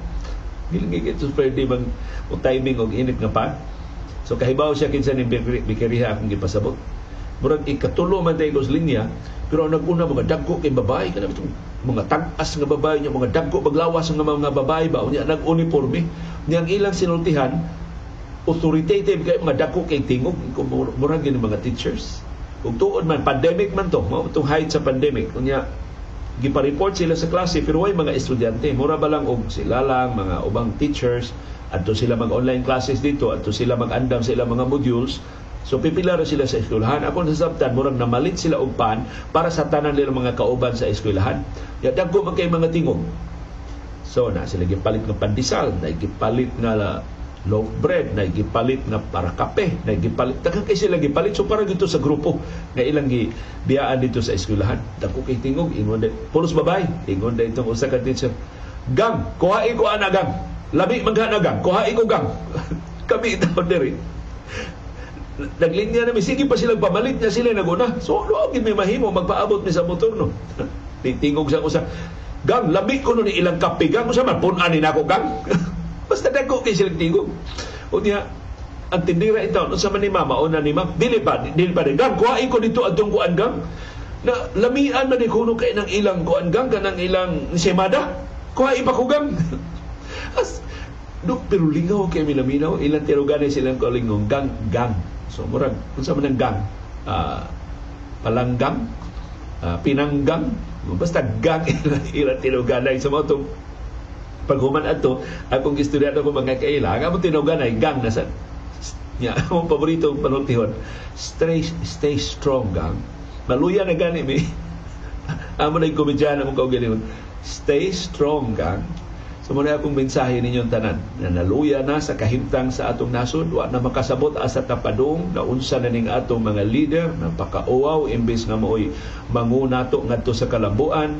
Speaker 1: gilingig ito pwede bang o timing og init nga pan. So kahibaw siya kinsa ni bikiriha akong gipasabot murag ikatulo man tayo linya pero ang naguna mga dagko kay babae kana bitong mga tag-as nga babae niya mga dagko maglawas nga mga babae ba unya nag-uniforme niyang ilang sinultihan authoritative kay mga dagko kay tingog murag gini mga teachers Ug tuod man pandemic man to, mao tong height sa pandemic. Unya gipa-report sila sa klase pero way mga estudyante. Mura ba lang og sila lang mga ubang teachers adto sila mag-online classes dito, adto sila mag-andam sa ilang mga modules. So pipila ra sila sa eskwelahan. Ako sa sabtan murag namalit sila og pan para sa tanan nila mga kauban sa eskwelahan. Ya dagko man kay mga tingog. So na sila gipalit ng pandesal, na gipalit nga loaf bread na gipalit nga para kape na gipalit daghang kay sila gipalit. So para dito sa grupo nga ilang gi biyaan dito sa eskwelahan. Dako kay tingog ingon day pulos babay. Ingon day itong usa ka teacher gang kuhai ko ana labi magana gang. Kuhai ko gang. [laughs] Kami daw diri naglinya na sige pa sila pamalit niya sila naguna so ano gid may mahimo magpaabot ni sa motor no [laughs] tingog sa usa gang labi ko no ni ilang kape gang usa man pun ani nako gang [laughs] Basta dagko kay silang tingog. O niya, ang tindira ito, no, sa man ni mama o na ni mama, dili pa, dili pa rin. Gang, kuhain ko dito atong kuan gang. Na lamian man ni kuno kay ng ilang kuan gang, kanang ilang semada. Kuhain pa ko gang. [laughs] do, pero lingaw kay milaminaw, ilang tiruganay silang kalingong gang, gang. So, murag, kung sa man ang gang, uh, palanggang, uh, pinanggang, basta gang [laughs] ilang, tiruganay. Sa mga paghuman ato akong istoryado ko mga kaila. Ang ay gang na sa nya [laughs] among paborito panultihon. Stay stay strong gang. Maluya na gani mi. [laughs] Amo na komedyan among kaugalingon. Stay strong gang So muna akong mensahe ninyong tanan na naluya na sa kahimtang sa atong nasod, wa na makasabot asa tapadong na unsa na ning atong mga leader na pakauaw imbes nga mooy mangunato ngadto sa kalambuan.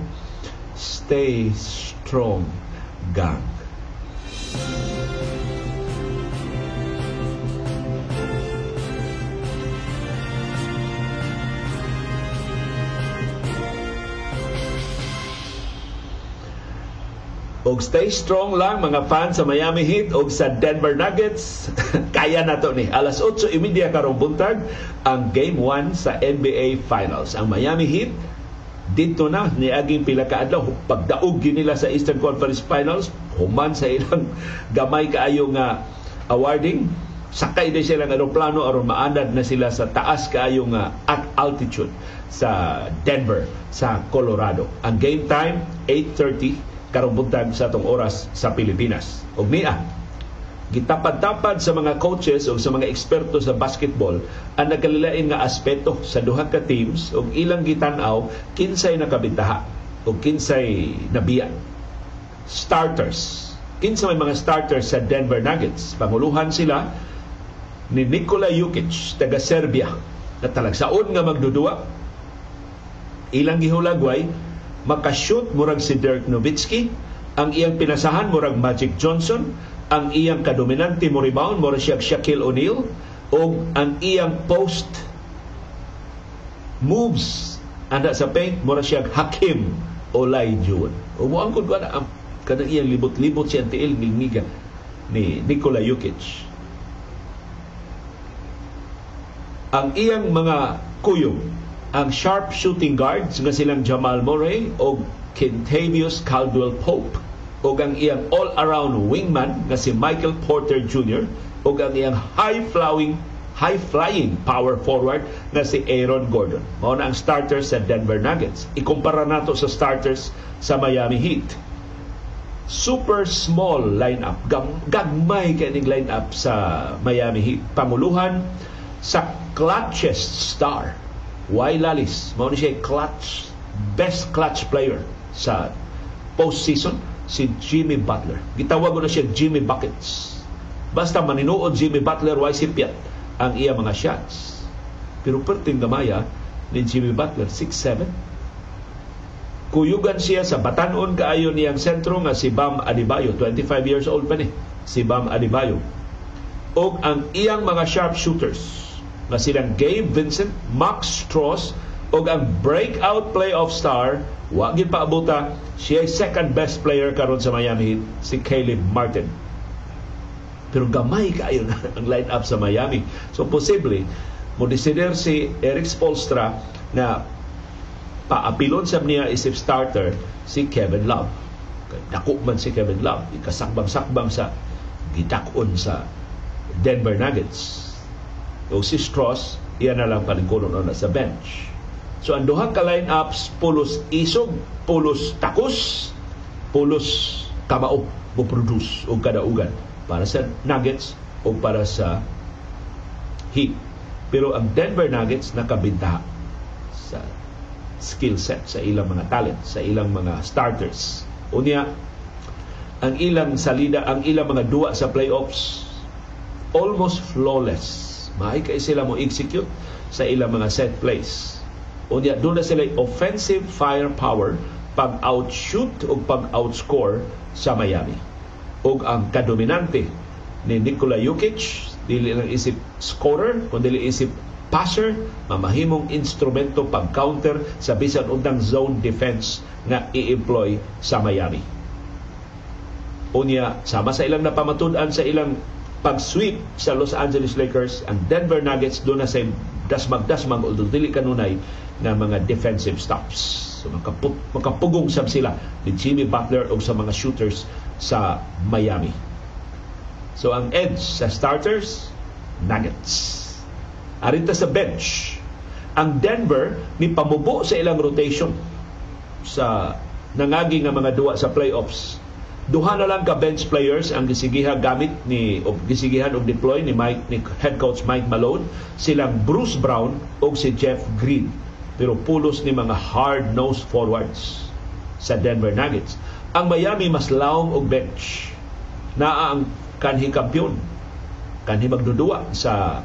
Speaker 1: Stay strong gang. Og stay strong lang mga fans sa Miami Heat o sa Denver Nuggets. [laughs] Kaya na to ni. Alas 8.30 karong buntag ang Game 1 sa NBA Finals. Ang Miami Heat dito na ni aging pila ka adlaw pagdaog nila sa Eastern Conference Finals human sa ilang [laughs] gamay kaayo nga awarding sakay din sila ng aeroplano aron maanad na sila sa taas kaayo nga at altitude sa Denver sa Colorado ang game time 8:30 karong buntag sa atong oras sa Pilipinas ug niya gitapad-tapad sa mga coaches o sa mga eksperto sa basketball ang nagkalilain nga aspeto sa duha ka teams ug ilang gitan-aw kinsay nakabintaha o kinsay nabiya. Starters. Kinsa may mga starters sa Denver Nuggets. Panguluhan sila ni Nikola Jokic, taga Serbia, na talagsaon nga magdudua. Ilang gihulagway, makashoot murag si Dirk Nowitzki, ang iyang pinasahan murag Magic Johnson, ang iyang kadominante mo rebound mo siya Shaquille O'Neal o ang iyang post moves anda sa paint mo siya Hakim Olajuwon. O mo angkod ko na ang kanang iyang libot-libot siya tiil ngilngiga ni Nikola Jokic. Ang iyang mga kuyong ang sharp shooting guards nga silang Jamal Murray o Kentavious Caldwell Pope o ang iyang all-around wingman nga si Michael Porter Jr. o ang iyang high-flying high-flying power forward na si Aaron Gordon. Mao na ang starters sa Denver Nuggets. Ikumpara nato sa starters sa Miami Heat. Super small lineup. Gagmay kaning lineup sa Miami Heat. Panguluhan sa clutchest star. Y Lalis. Mao ni siya clutch best clutch player sa postseason si Jimmy Butler. Gitawag na siya Jimmy Buckets. Basta maninuod Jimmy Butler, why sipyat ang iya mga shots. Pero perting gamaya ni Jimmy Butler, 6'7". Kuyugan siya sa batanon kaayo niyang sentro nga si Bam Adebayo, 25 years old pa ni, si Bam Adebayo. O ang iyang mga sharpshooters nga silang Gabe Vincent, Max Strauss, o ang breakout playoff star Wa gid paabuta siya second best player karon sa Miami Heat si Caleb Martin. Pero gamay kaayo [laughs] ang lineup sa Miami. So posible mo desider si Eric Spolstra na paapilon sa niya isip starter si Kevin Love. Dako man si Kevin Love, ikasakbang-sakbang sa gitakon sa Denver Nuggets. O si Strauss, iyan na lang palingkuron na sa bench. So ang duha ka lineups pulos isog, pulos takos, pulos kamao mo produce og kadaugan para sa Nuggets o para sa Heat. Pero ang Denver Nuggets nakabintaha sa skill set sa ilang mga talent, sa ilang mga starters. Unya ang ilang salida, ang ilang mga duwa sa playoffs almost flawless. Maay kay sila mo execute sa ilang mga set plays Unya, doon na sila offensive firepower pag-outshoot o pag-outscore sa Miami. O ang kadominante ni Nikola Jokic, dili lang isip scorer, kundi isip passer, mamahimong instrumento pag-counter sa bisan undang zone defense nga i-employ sa Miami. Unya, sama sa ilang napamatud-an sa ilang pag-sweep sa Los Angeles Lakers, ang Denver Nuggets doon na sa dasmag-dasmag although dili kanunay na mga defensive stops. So makapug, makapugong sab sila ni Jimmy Butler o sa mga shooters sa Miami. So ang edge sa starters, Nuggets. Arinta sa bench, ang Denver ni pamubo sa ilang rotation sa nangagi nga mga duwa sa playoffs duha na lang ka bench players ang gisigiha gamit ni o gisigihan og deploy ni Mike ni head coach Mike Malone. Silang Bruce Brown o si Jeff Green. Pero pulos ni mga hard-nosed forwards sa Denver Nuggets. Ang Miami mas lawom og bench. Naa ang kanhi kampiyon kanhi magdudua sa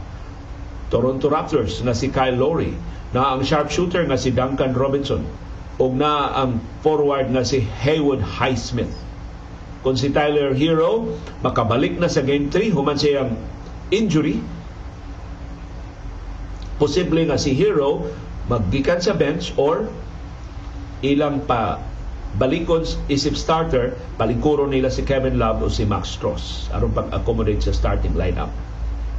Speaker 1: Toronto Raptors na si Kyle Lowry. Na ang sharpshooter nga si Duncan Robinson. Ug na ang forward nga si Haywood Highsmith kung si Tyler Hero makabalik na sa Game 3 human siyang injury posible nga si Hero maggikan sa bench or ilang pa balikon isip starter, palingkuro nila si Kevin Love o si Max Strauss aron pag-accommodate sa starting lineup.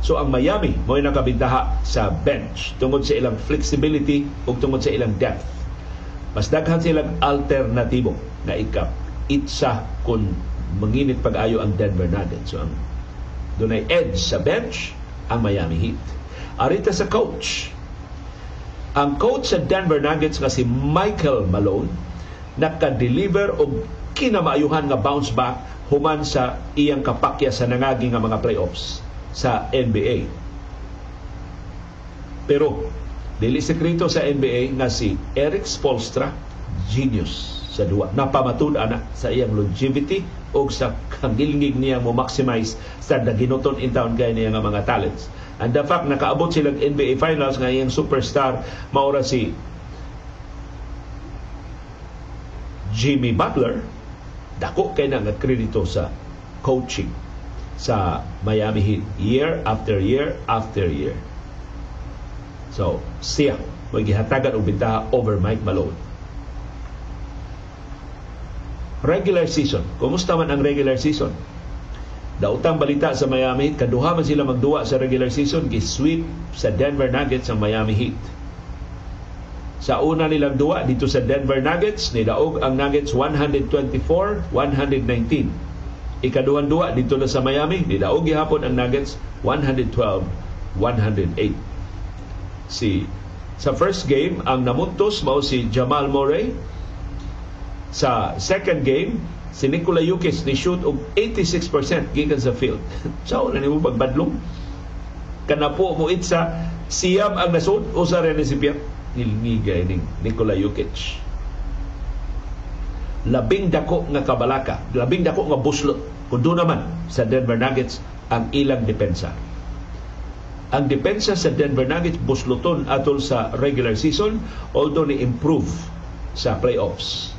Speaker 1: So ang Miami mo nakabintaha sa bench tungod sa ilang flexibility ug tungod sa ilang depth. Mas daghan silang alternatibo na ikap itsa kung manginit pag-ayo ang Denver Nuggets. So ang dunay edge sa bench ang Miami Heat. Arita sa coach. Ang coach sa Denver Nuggets nga si Michael Malone naka-deliver og kinamaayuhan nga bounce back human sa iyang kapakya sa nangagi nga mga playoffs sa NBA. Pero dili sekreto sa NBA nga si Eric Spolstra genius sa duwa. Napamatud ana sa iyang longevity o sa kagilngig niya mo maximize sa daginuton in town kay niya nga mga talents. And the fact nakaabot sila NBA Finals nga iyang superstar maura si Jimmy Butler dako kay na nga kredito sa coaching sa Miami Heat year after year after year. So, siya maghihatagan og bintaha over Mike Malone. Regular season. Kumusta man ang regular season? Dautang balita sa Miami Heat, kaduha man sila magduwa sa regular season, gi-sweep sa Denver Nuggets ang Miami Heat. Sa una nilang duwa dito sa Denver Nuggets, nidaog ang Nuggets 124-119 ikaduhan-duwa dito na sa Miami nidaog gihapon ang Nuggets 112-108 si sa first game ang namuntos mao si Jamal Murray sa second game si Nikola Jokic ni shoot og 86% gikan sa field sa [laughs] so, na nimo pagbadlong kana po mo itsa siyam ang nasud usa ra ni si Pierre nilngigay ning Nikola Jokic labing dako nga kabalaka, labing dako nga buslot. Kundo naman sa Denver Nuggets ang ilang depensa. Ang depensa sa Denver Nuggets busluton atol sa regular season although ni improve sa playoffs.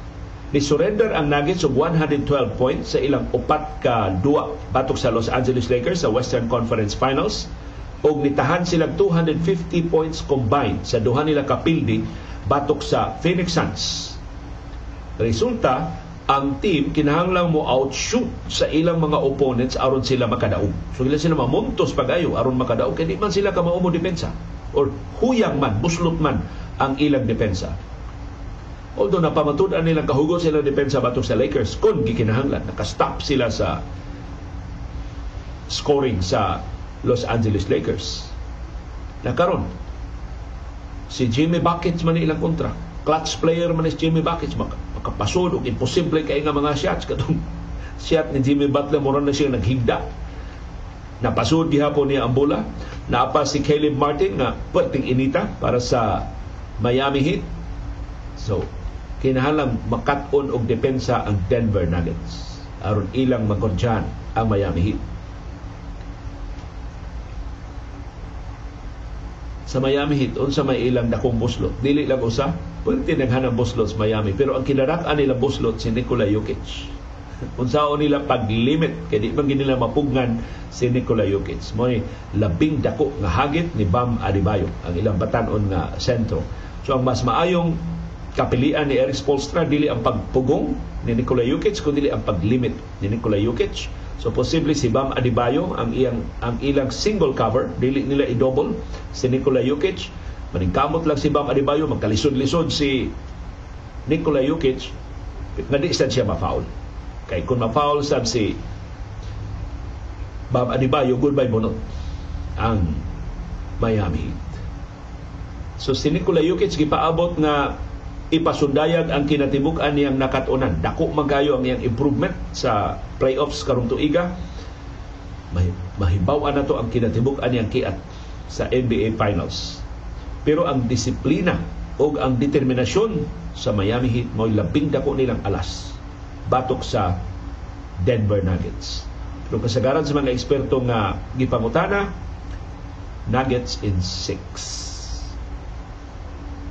Speaker 1: Ni surrender ang Nuggets og 112 points sa ilang upat ka duwa batok sa Los Angeles Lakers sa Western Conference Finals og nitahan silang 250 points combined sa duha nila kapildi batok sa Phoenix Suns Resulta, ang team kinahanglang mo outshoot sa ilang mga opponents aron sila makadaog. So sila sila mamuntos pag-ayo aron makadaog kay di man sila kamao mo depensa or huyang man, buslot man ang ilang depensa. Although napamatud-an nilang kahugot sila depensa batok sa Lakers kung gikinahanglan nakastop sila sa scoring sa Los Angeles Lakers. Nakaron si Jimmy Buckets man ilang kontra. Clutch player man si Jimmy Buckets. Makapasod og imposible kay nga mga shots. Katong [laughs] shot ni Jimmy Butler mo na siya naghigda. Napasod gihapon niya ang bola naapa si Caleb Martin nga pwedeng inita para sa Miami Heat. So kinahanglan makat-on og depensa ang Denver Nuggets. Aron ilang magkonsyan ang Miami Heat. Sa Miami Heat unsa may ilang dakong buslot? Dili lang usa? Pwede naghanap buslot sa Miami pero ang kinarak-an nila buslot si Nikola Jokic. [laughs] Unsaon nila pag-limit? Kay di man nila mapugnan si Nikola Jokic. Mo ni labing dako nga hagit ni Bam Adebayo ang ilang batanon nga sentro. So ang mas maayong kapilian ni Eric Spoelstra dili ang pagpugong ni Nikola Jokic kundi ang pag-limit ni Nikola Jokic So posible si Bam Adebayo ang iyang ang ilang single cover, dili nila i-double si Nikola Jokic. Maningkamot lang si Bam Adebayo, magkalisod-lisod si Nikola Jokic, nga di siya ma-foul. Kay kung ma-foul sab si Bam Adebayo, goodbye bunot ang Miami Heat. So si Nikola Jokic gipaabot nga ipasundayag ang kinatibuk-an niyang nakatunan. Dako magayo ang iyang improvement sa playoffs karong tuiga. Mahibaw na to ang kinatibuk-an niyang kiat sa NBA Finals. Pero ang disiplina o ang determinasyon sa Miami Heat mo'y labing dako nilang alas batok sa Denver Nuggets. Pero kasagaran sa mga eksperto nga gipangutana, Nuggets in 6.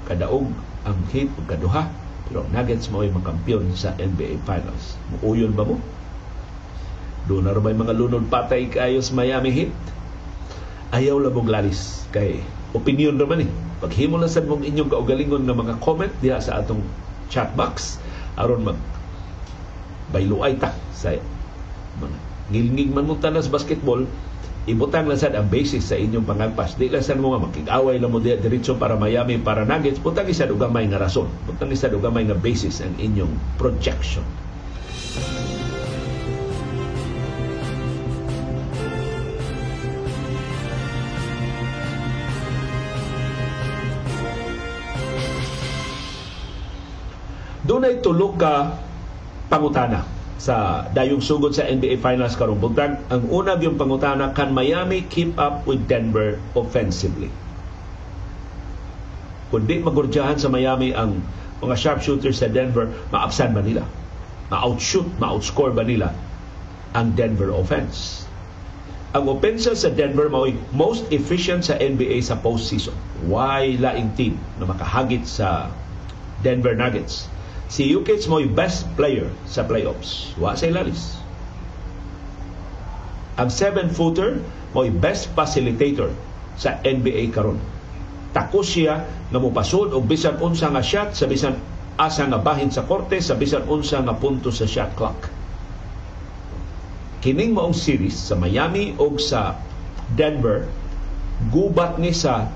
Speaker 1: Kadaog ang Heat ug kaduha pero Nuggets mo ay makampyon sa NBA Finals. Muuyon ba mo? Doon na may mga lunod patay kayo sa Miami Heat. Ayaw labog lalis kay opinion naman eh. Paghimo lang sa mong inyong kaugalingon ng mga comment diha sa atong chat box aron mag bayluay ta sa mga ngilngig man mong tanas basketball ibutang lang sad ang basis sa inyong pangagpas. Di lang sad mo nga makig-away lang mo diretso para Miami para Nuggets. Butang isa ugamay nga rason. Butang isa ugamay nga basis ang inyong projection. Doon ay tulog ka pangutana sa dayong sugod sa NBA Finals karong buntag. Ang una yung pangutana, can Miami keep up with Denver offensively? Kung di magurdyahan sa Miami ang mga sharpshooters sa Denver, maapsan ba nila? Ma-outshoot, ma-outscore ba nila ang Denver offense? Ang opensa sa Denver mao most efficient sa NBA sa postseason. Why laing team na makahagit sa Denver Nuggets? Si Jokic mo best player sa playoffs. Wa sa ilalis. Ang seven-footer mo best facilitator sa NBA karon. Tako siya nga mopasod og bisan unsa nga shot sa bisan asa nga bahin sa korte sa bisan unsa nga punto sa shot clock. Kining maong series sa Miami o sa Denver gubat ni sa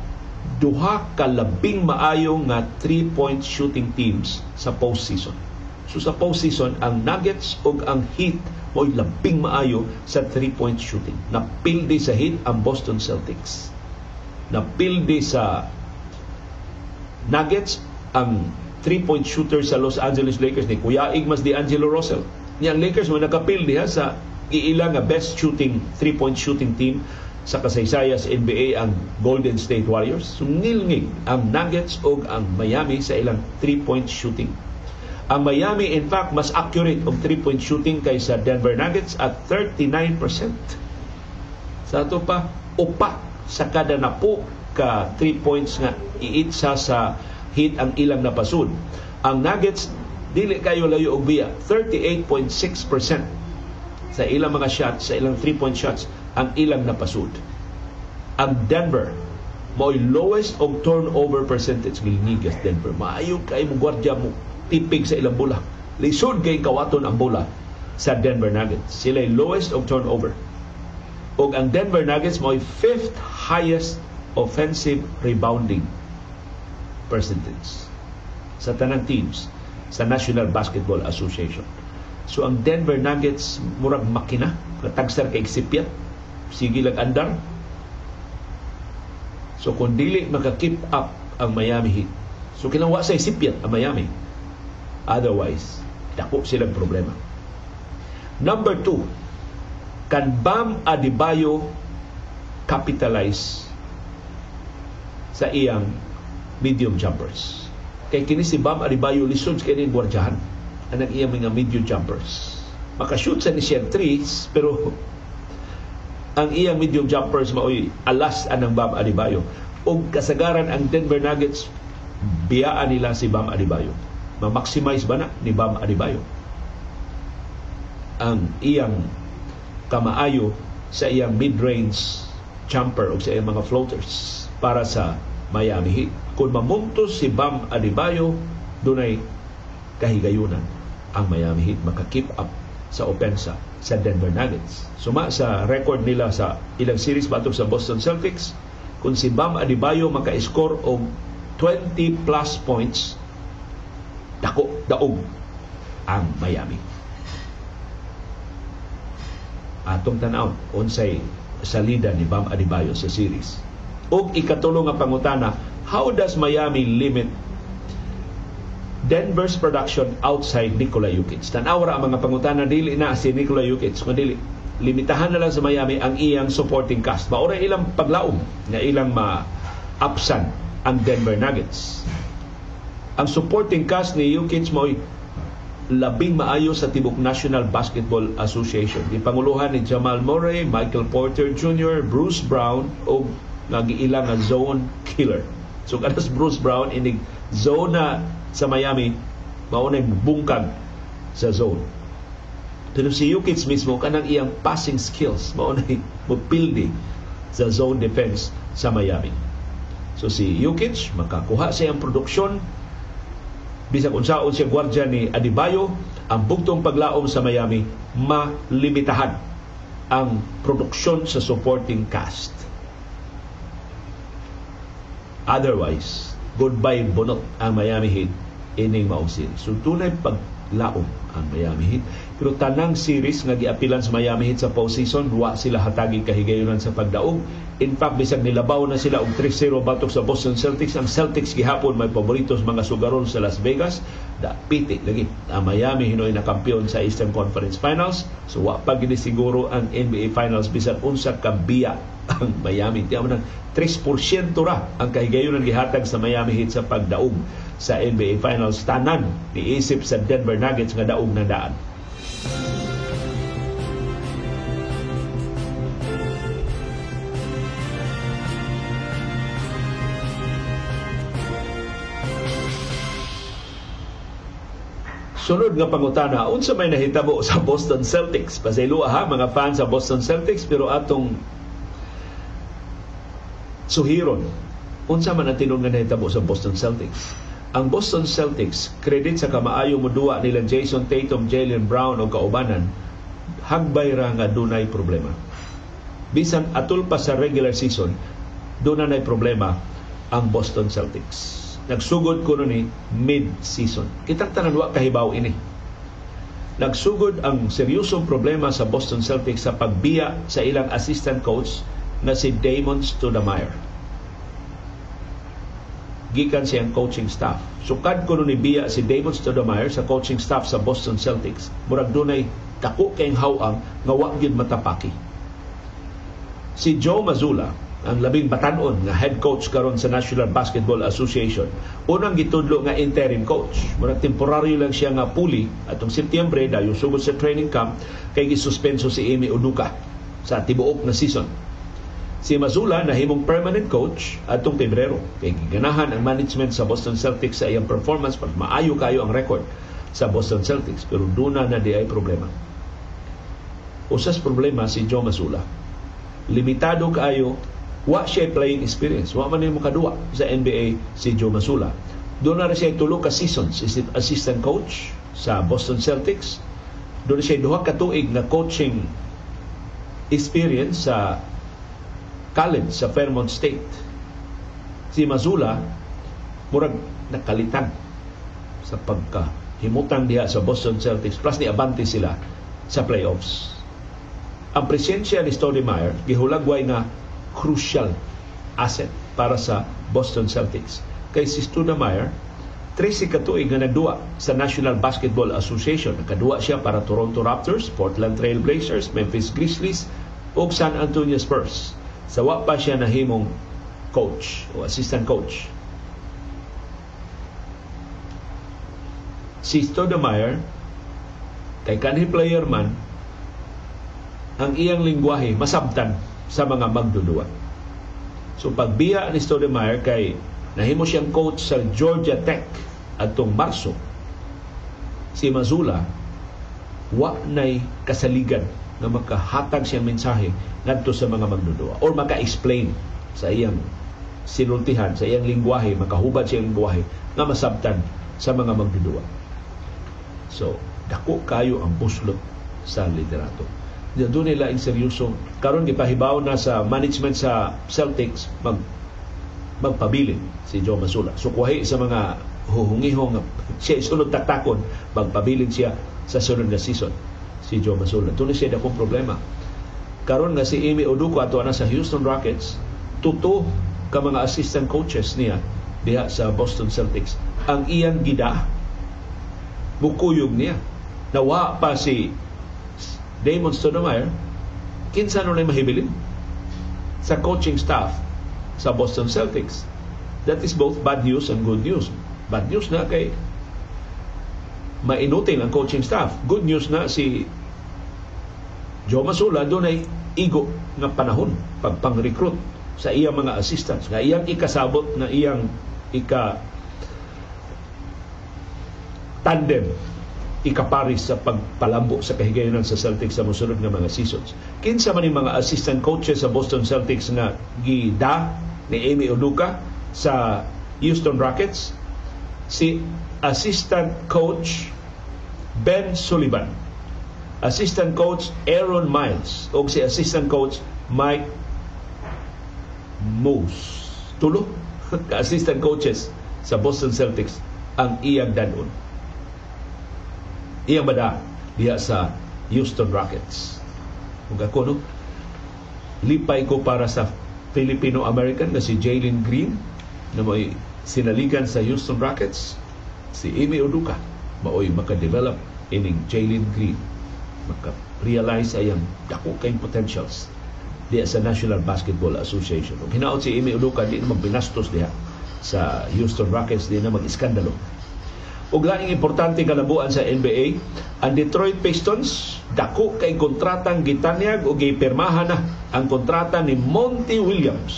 Speaker 1: duha ka labing maayo nga three-point shooting teams sa postseason. So sa postseason, ang Nuggets ug ang Heat mo'y labing maayo sa three-point shooting. Napildi sa Heat ang Boston Celtics. Napildi sa Nuggets ang three-point shooter sa Los Angeles Lakers ni Kuya Igmas D'Angelo Russell. Niyang Lakers mo nakapildi ha sa iilang nga best shooting three-point shooting team sa kasaysayas NBA ang Golden State Warriors. Sungilngig ang Nuggets o ang Miami sa ilang three-point shooting. Ang Miami, in fact, mas accurate og three-point shooting kaysa Denver Nuggets at 39%. Sa ito pa, upa sa kada napo ka three points nga iitsa sa hit ang ilang napasud. Ang Nuggets, dili kayo layo og biya, 38.6% sa ilang mga shots, sa ilang three-point shots ang ilang napasud. Ang Denver mo'y lowest og turnover percentage gilnigas Denver. Maayo kay mo gwardiya mo tipig sa ilang bola. Lisod kay kawaton ang bola sa Denver Nuggets. Sila lowest og turnover. Og ang Denver Nuggets mo'y fifth highest offensive rebounding percentage sa tanang teams sa National Basketball Association. So ang Denver Nuggets murag makina, katagsar kay sipyat sige lang andar. So kung dili maka-keep up ang Miami Heat, so kinangwa sa isipyan ang Miami. Otherwise, dako silang problema. Number two, can Bam Adebayo capitalize sa iyang medium jumpers? Kay kini si Bam Adebayo lisod kay ni gwardiyahan ang iyang mga medium jumpers. Makashoot sa ni siya threes pero ang iyang medium jumpers maoy alas anang Bam Adebayo. Ug kasagaran ang Denver Nuggets biyaan nila si Bam Adebayo. Ma-maximize ba na ni Bam Adebayo? Ang iyang kamaayo sa iyang mid-range jumper o sa iyang mga floaters para sa Miami Heat. Kung mamuntos si Bam Adebayo, dunay kahigayunan ang Miami Heat maka-keep up sa opensa sa Denver Nuggets. Suma sa record nila sa ilang series batok sa Boston Celtics, kung si Bam Adebayo maka-score og 20 plus points, dako, daog ang Miami. Atong tanaw, unsay salida ni Bam Adebayo sa series. Og ikatulo nga pangutana, how does Miami limit Denver's production outside Nikola Jokic. Tanawra ang mga pangutana dili na si Nikola Jokic, kundi limitahan na lang sa Miami ang iyang supporting cast. Maura ilang paglaom na ilang ma-upsan ang Denver Nuggets. Ang supporting cast ni Jokic mo labing maayo sa tibok National Basketball Association. Ipanguluhan ni Jamal Murray, Michael Porter Jr., Bruce Brown o nagiilang nga zone killer. So kanas Bruce Brown inig zone na sa Miami maunay bungkag sa zone. Pero si Jokic mismo kanang iyang passing skills maunay mopildi sa zone defense sa Miami. So si Jokic makakuha sa iyang produksyon bisag unsaon siya gwardya ni Adibayo ang bugtong paglaom sa Miami malimitahan ang produksyon sa supporting cast. Otherwise, goodbye bunot ang Miami Heat ining mausin. So tunay paglaom ang Miami Heat. Pero tanang series nga giapilan sa Miami Heat sa postseason, wa sila hatagi kahigayunan sa pagdaog. In fact, bisag nilabaw na sila og 3-0 batok sa Boston Celtics. Ang Celtics gihapon may paboritos mga sugaron sa Las Vegas. Da piti lagi ang Miami hinoy na kampiyon sa Eastern Conference Finals. So wa pa gini siguro ang NBA Finals bisan unsa ka biya ang [laughs] Miami. Tiyaw nang 3% ra ang kahigayon ng gihatag sa Miami Heat sa pagdaog sa NBA Finals. Tanan niisip sa Denver Nuggets nga daog na daan. Sunod nga pangutana, unsa may nahitabo sa Boston Celtics? Pasaylo ha, mga fans sa Boston Celtics, pero atong suhiron, unsa man ang tinong nga nahitabo sa Boston Celtics? Ang Boston Celtics, credit sa kamaayo mo duwa nila Jason Tatum, Jalen Brown o kaubanan, hagbay ra nga dunay problema. Bisan atul pa sa regular season, na problema ang Boston Celtics nagsugod ko ni mid-season. Kitang tanan wa kahibaw ini. Nagsugod ang seryosong problema sa Boston Celtics sa pagbiya sa ilang assistant coach na si Damon Stoudemire. Gikan siyang coaching staff. Sukad ko ni biya si Damon Stoudemire sa coaching staff sa Boston Celtics. Murag dunay dako kayong hawang nga wa gyud matapaki. Si Joe Mazzulla ang labing batanon nga head coach karon sa National Basketball Association. Unang gitudlo nga interim coach. Murag temporaryo lang siya nga puli atong Setyembre dayo sugod sa training camp kay gisuspenso si Amy Uduka sa tibuok na season. Si Mazula nahimong permanent coach atong Pebrero kay giganahan ang management sa Boston Celtics sa iyang performance pag maayo kayo ang record sa Boston Celtics pero duna na di ay problema. Usas problema si Joe Mazula. Limitado kayo wa siya playing experience. Wa man mo kadua sa NBA si Joe Masula. Doon na siya tulo ka seasons assistant coach sa Boston Celtics. Doon siya duha ka tuig na coaching experience sa college sa Fairmont State. Si Mazula murag nakalitan sa pagka himutang diha sa Boston Celtics plus ni abante sila sa playoffs. Ang presensya ni Stoudemire gihulagway nga crucial asset para sa Boston Celtics. Kay si Stoudemire, 13 katuig nga nagduwa sa National Basketball Association. Nakaduwa siya para Toronto Raptors, Portland Trail Blazers, Memphis Grizzlies ug San Antonio Spurs. Sa wa pa siya nahimong coach o assistant coach. Si Stoudemire, kay kanhi player man, ang iyang lingwahe masabtan sa mga magdudua. So pagbiya ni Stoudemire kay nahimo siyang coach sa Georgia Tech atong Marso, si Mazula wa nay kasaligan na makahatag siyang mensahe ngadto sa mga magdudua or maka-explain sa iyang sinultihan, sa iyang lingwahe, makahubad sa iyang lingwahe nga masabtan sa mga magdudua. So, dako kayo ang buslot sa liderato doon nila in seryoso. Karon gipahibaw na sa management sa Celtics mag magpabilin si Joe Masula. So kuhi sa mga huhungihong siya isunod taktakon, magpabilin siya sa sunod na season si Joe Masula. Doon siya dakong problema. Karon nga si Amy Oduko ato na sa Houston Rockets, tuto ka mga assistant coaches niya diha sa Boston Celtics. Ang iyang gida bukuyog niya. Nawa pa si Damon Stoudemire, kinsa nun ay mahibilin sa coaching staff sa Boston Celtics. That is both bad news and good news. Bad news na kay mainutin ang coaching staff. Good news na si Joe Masula doon ay igo nga panahon pagpang-recruit sa iyang mga assistants nga iyang ikasabot na iyang ika tandem ikaparis sa pagpalambo sa kahigayonan sa Celtics sa musunod nga mga seasons. Kinsa man mga assistant coaches sa Boston Celtics nga gida ni Amy Oduka sa Houston Rockets? si assistant coach Ben Sullivan, assistant coach Aaron Miles, o si assistant coach Mike Moose. Tulo [laughs] ka-assistant coaches sa Boston Celtics ang iyang danon. Iyang bada diha sa Houston Rockets. Kung ako, no, lipay ko para sa Filipino-American na si Jalen Green na may sinaligan sa Houston Rockets. Si Amy Oduka maoy makadevelop ining Jalen Green maka-realize ayang dako kayong potentials di sa National Basketball Association. Kung hinaot si Amy Uduka, di na magbinastos diha sa Houston Rockets, di na mag-iskandalo. Ug laing importante kalabuan sa NBA, ang Detroit Pistons dako kay kontratang gitanyag o gipirmahan na ang kontrata ni Monty Williams.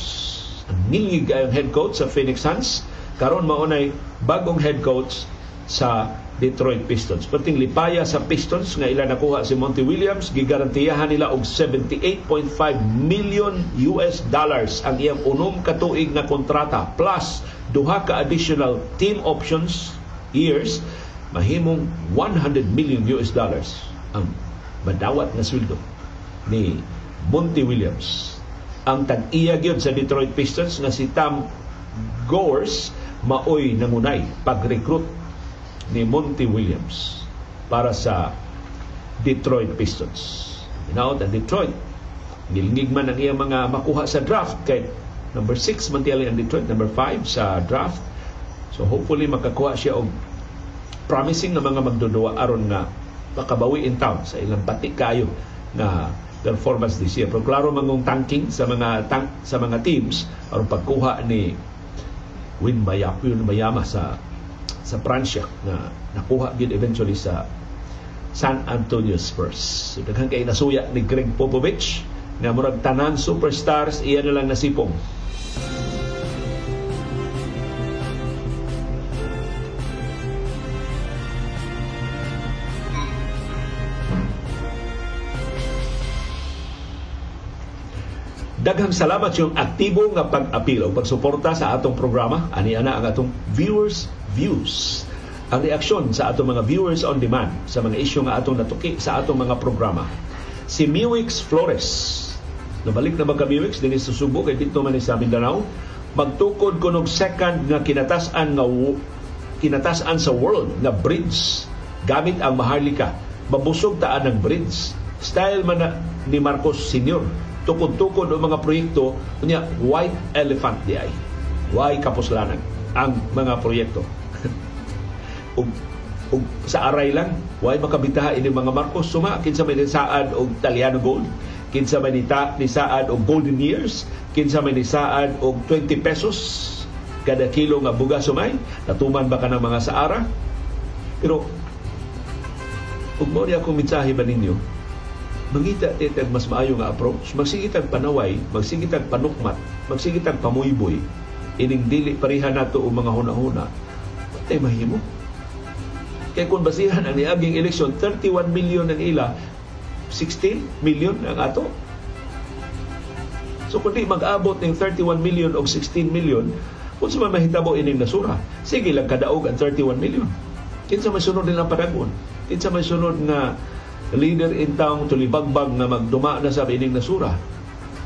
Speaker 1: Ang ningig ang head coach sa Phoenix Suns karon maunay bagong head coach sa Detroit Pistons. Perting lipaya sa Pistons nga ila nakuha si Monty Williams, gigarantiyahan nila og 78.5 million US dollars ang iyang unom katuig na kontrata plus duha ka additional team options years mahimong 100 million US dollars ang madawat nga sweldo ni Monty Williams. Ang tag-iya gyud sa Detroit Pistons nga si Tam Gores maoy nangunay pag-recruit ni Monty Williams para sa Detroit Pistons. Now, ang Detroit, nilingig man ang iyang mga makuha sa draft kay number 6 man ang Detroit, number 5 sa draft. So hopefully makakuha siya og promising na mga magdudua aron nga makabawi in town sa ilang pati kayo na performance this year. Pero klaro mangong tanking sa mga tank, sa mga teams aron pagkuha ni Win Mayama sa sa Pransya na nakuha gid eventually sa San Antonio Spurs. So, daghang kay nasuya ni Greg Popovich na murag tanan superstars iya na lang nasipong Daghang salamat yung aktibo nga pag-apil o pagsuporta sa atong programa. Ani ana ang atong viewers views. Ang reaksyon sa atong mga viewers on demand sa mga isyu nga atong natuki sa atong mga programa. Si Miwix Flores. Nabalik na ba ka Miwix din sa Subo kay dito man sa Mindanao. Magtukod ko ng second nga kinatasan nga kinatasan sa world nga bridge gamit ang Maharlika. Mabusog taan ng bridge. Style man na ni Marcos Sr tukod-tukod o mga proyekto kunya white elephant di ay why kapuslanan ang mga proyekto ug, ug sa aray lang why makabitaha ini mga Marcos? Suma kinsa may saad og Italiano gold? Kinsa may nita ni saad og golden years? Kinsa may ni saad og 20 pesos kada kilo nga bugas sumay? Natuman ba ka ng mga saara? Pero ug mo ni ako mensahe ba ninyo mangita titag mas maayo nga approach. Magsigitag panaway magsigitag panukmat magsigitag pamuyboy. Ining dili pareha nato og mga hunahuna tay mahimo kay kung basihan ang niaging eleksyon 31 million ang ila 16 million ang ato. So kundi mag-abot ng 31 million o 16 million kung sa mahitabo ining nasura? Sige lang kadaog ang 31 million. Kinsa may sunod nilang padagon kinsa may sunod nga leader in town tulibagbag na magduma na sa ining nasura.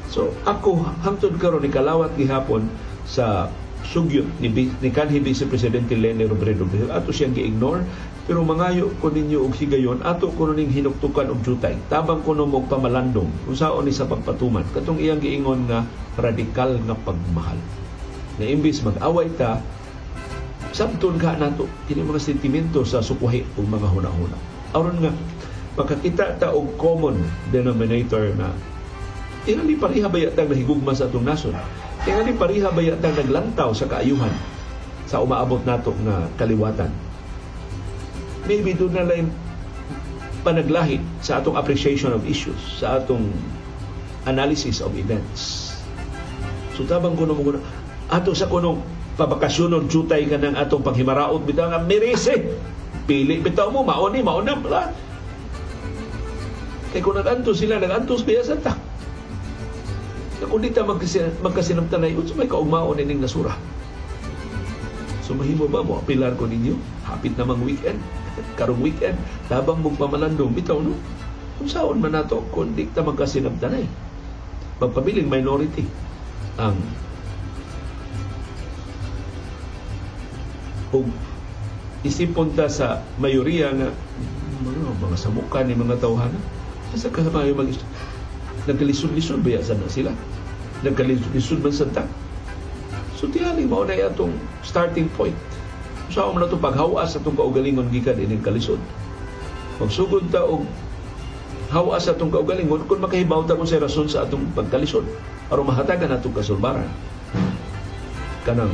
Speaker 1: So ako hangtod karon ni kalawat gihapon sa sugyot ni, ni kanhi Vice Presidente Lene Robredo ato siyang gi-ignore pero mangayo ko ninyo og higayon ato ko ning hinuktukan og jutay. Tabang kuno og pamalandong kung saon ni sa pagpatuman. Katong iyang giingon nga radikal nga pagmahal. Na imbis mag-away ta sabton ka nato kini mga sentimento sa sukwahi ug mga hunahuna. Aron nga makakita ta og common denominator na tingali pareha ba yatang nahigugma sa atong nason tingali pareha ba yatang naglantaw sa kaayuhan sa umaabot nato nga kaliwatan maybe doon na lang panaglahi sa atong appreciation of issues sa atong analysis of events so tabang kuno mo ato sa kuno pabakasyon og jutay ka ng atong paghimaraot bitaw nga mirese pili bitaw mo mauni mauna kaya kung nagantos sila, nagantos biya sa ta. Na kung di ta magkasinamtanay, unsa may kaugmaon ining nasura. So mahimo ba mo apilar ko ninyo? Hapit namang weekend. Karong weekend, tabang mong pamalandong bitaw no. Kung saan man nato kung di ta magkasinabdanay. Magpabiling minority ang o isipon ta sa mayoriya nga mga, mga samukan ni mga tawhana sa kasamayo mag nagkalisod-lisod ba sa sila nagkalisod man sa ta so tiyali mao na atong starting point sa so, na to paghawas atong kaugalingon gikan ining kalisod. Magsugod ta og hawas atong kaugalingon kung makahibaw ta kung sa rason sa atong pagkalisod aron mahatagan atong kasulbaran. Kanang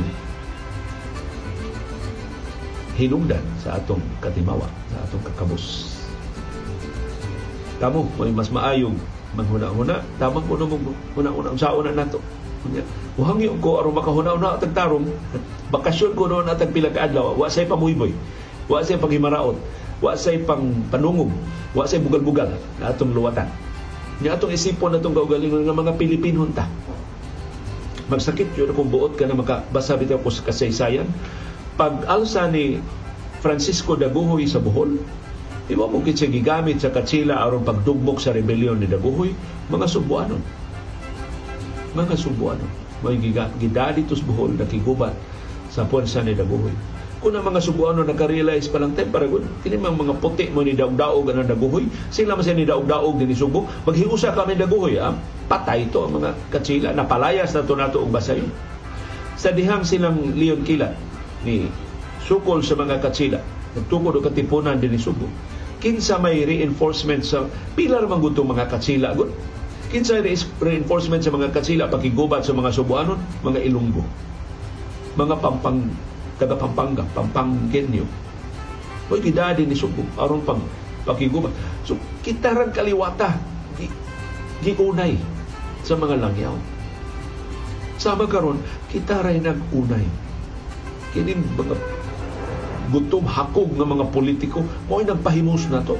Speaker 1: hinungdan sa atong katimawa, sa atong kakabus. Kamo, may mas maayong manghuna-huna, tamang kuno mo huna-huna. Sa una nato. Kunya, uhangi ko aron makahuna-huna atag tarong, [laughs] bakasyon ko noon atag pila ka adlaw, wa say pamuyboy, wa say paghimaraot, wa say pang panungog, wa say bugal-bugal na atong luwatan. Nya atong isipon natong kaugalingon nga mga Pilipino ta. Magsakit yun kung buot ka na makabasa bitaw ko sa kasaysayan pag-alsa ni Francisco Daguhoy sa Bohol, di mo siya gigamit sa Katsila aron pagdugmok sa rebellion ni Daguhoy, mga Subuanon. Mga Subuanon. May gidali tos Bohol na kigubat sa puwersa ni Daguhoy. Kung ang mga Subuano nagka-realize pa lang tayo, paragon, kini mga puti mo ni Daog-Daog ang Daguhoy, sila man ni Daog-Daog din Subo, maghiusa kami Daguhoy, ah? patay to ang mga Katsila, napalayas na to nato og basayon. Sa dihang silang Leon Kilat, ni sukol sa mga katsila nagtungod og katipunan din Subo. Kinsa may reinforcement sa pilar man gud mga katsila gud kinsa reinforcement sa mga katsila pakigubat sa mga Subuanon? Mga Ilonggo mga pampang taga Pampanga Pampanggenyo. Oy gidadi ni Subo aron pang pakigubat so kita kaliwata gi, giunay sa mga langyaw. Sama karon kita ray nag-unay. Kini mga gutom hakog ng mga politiko mo nagpahimos na to.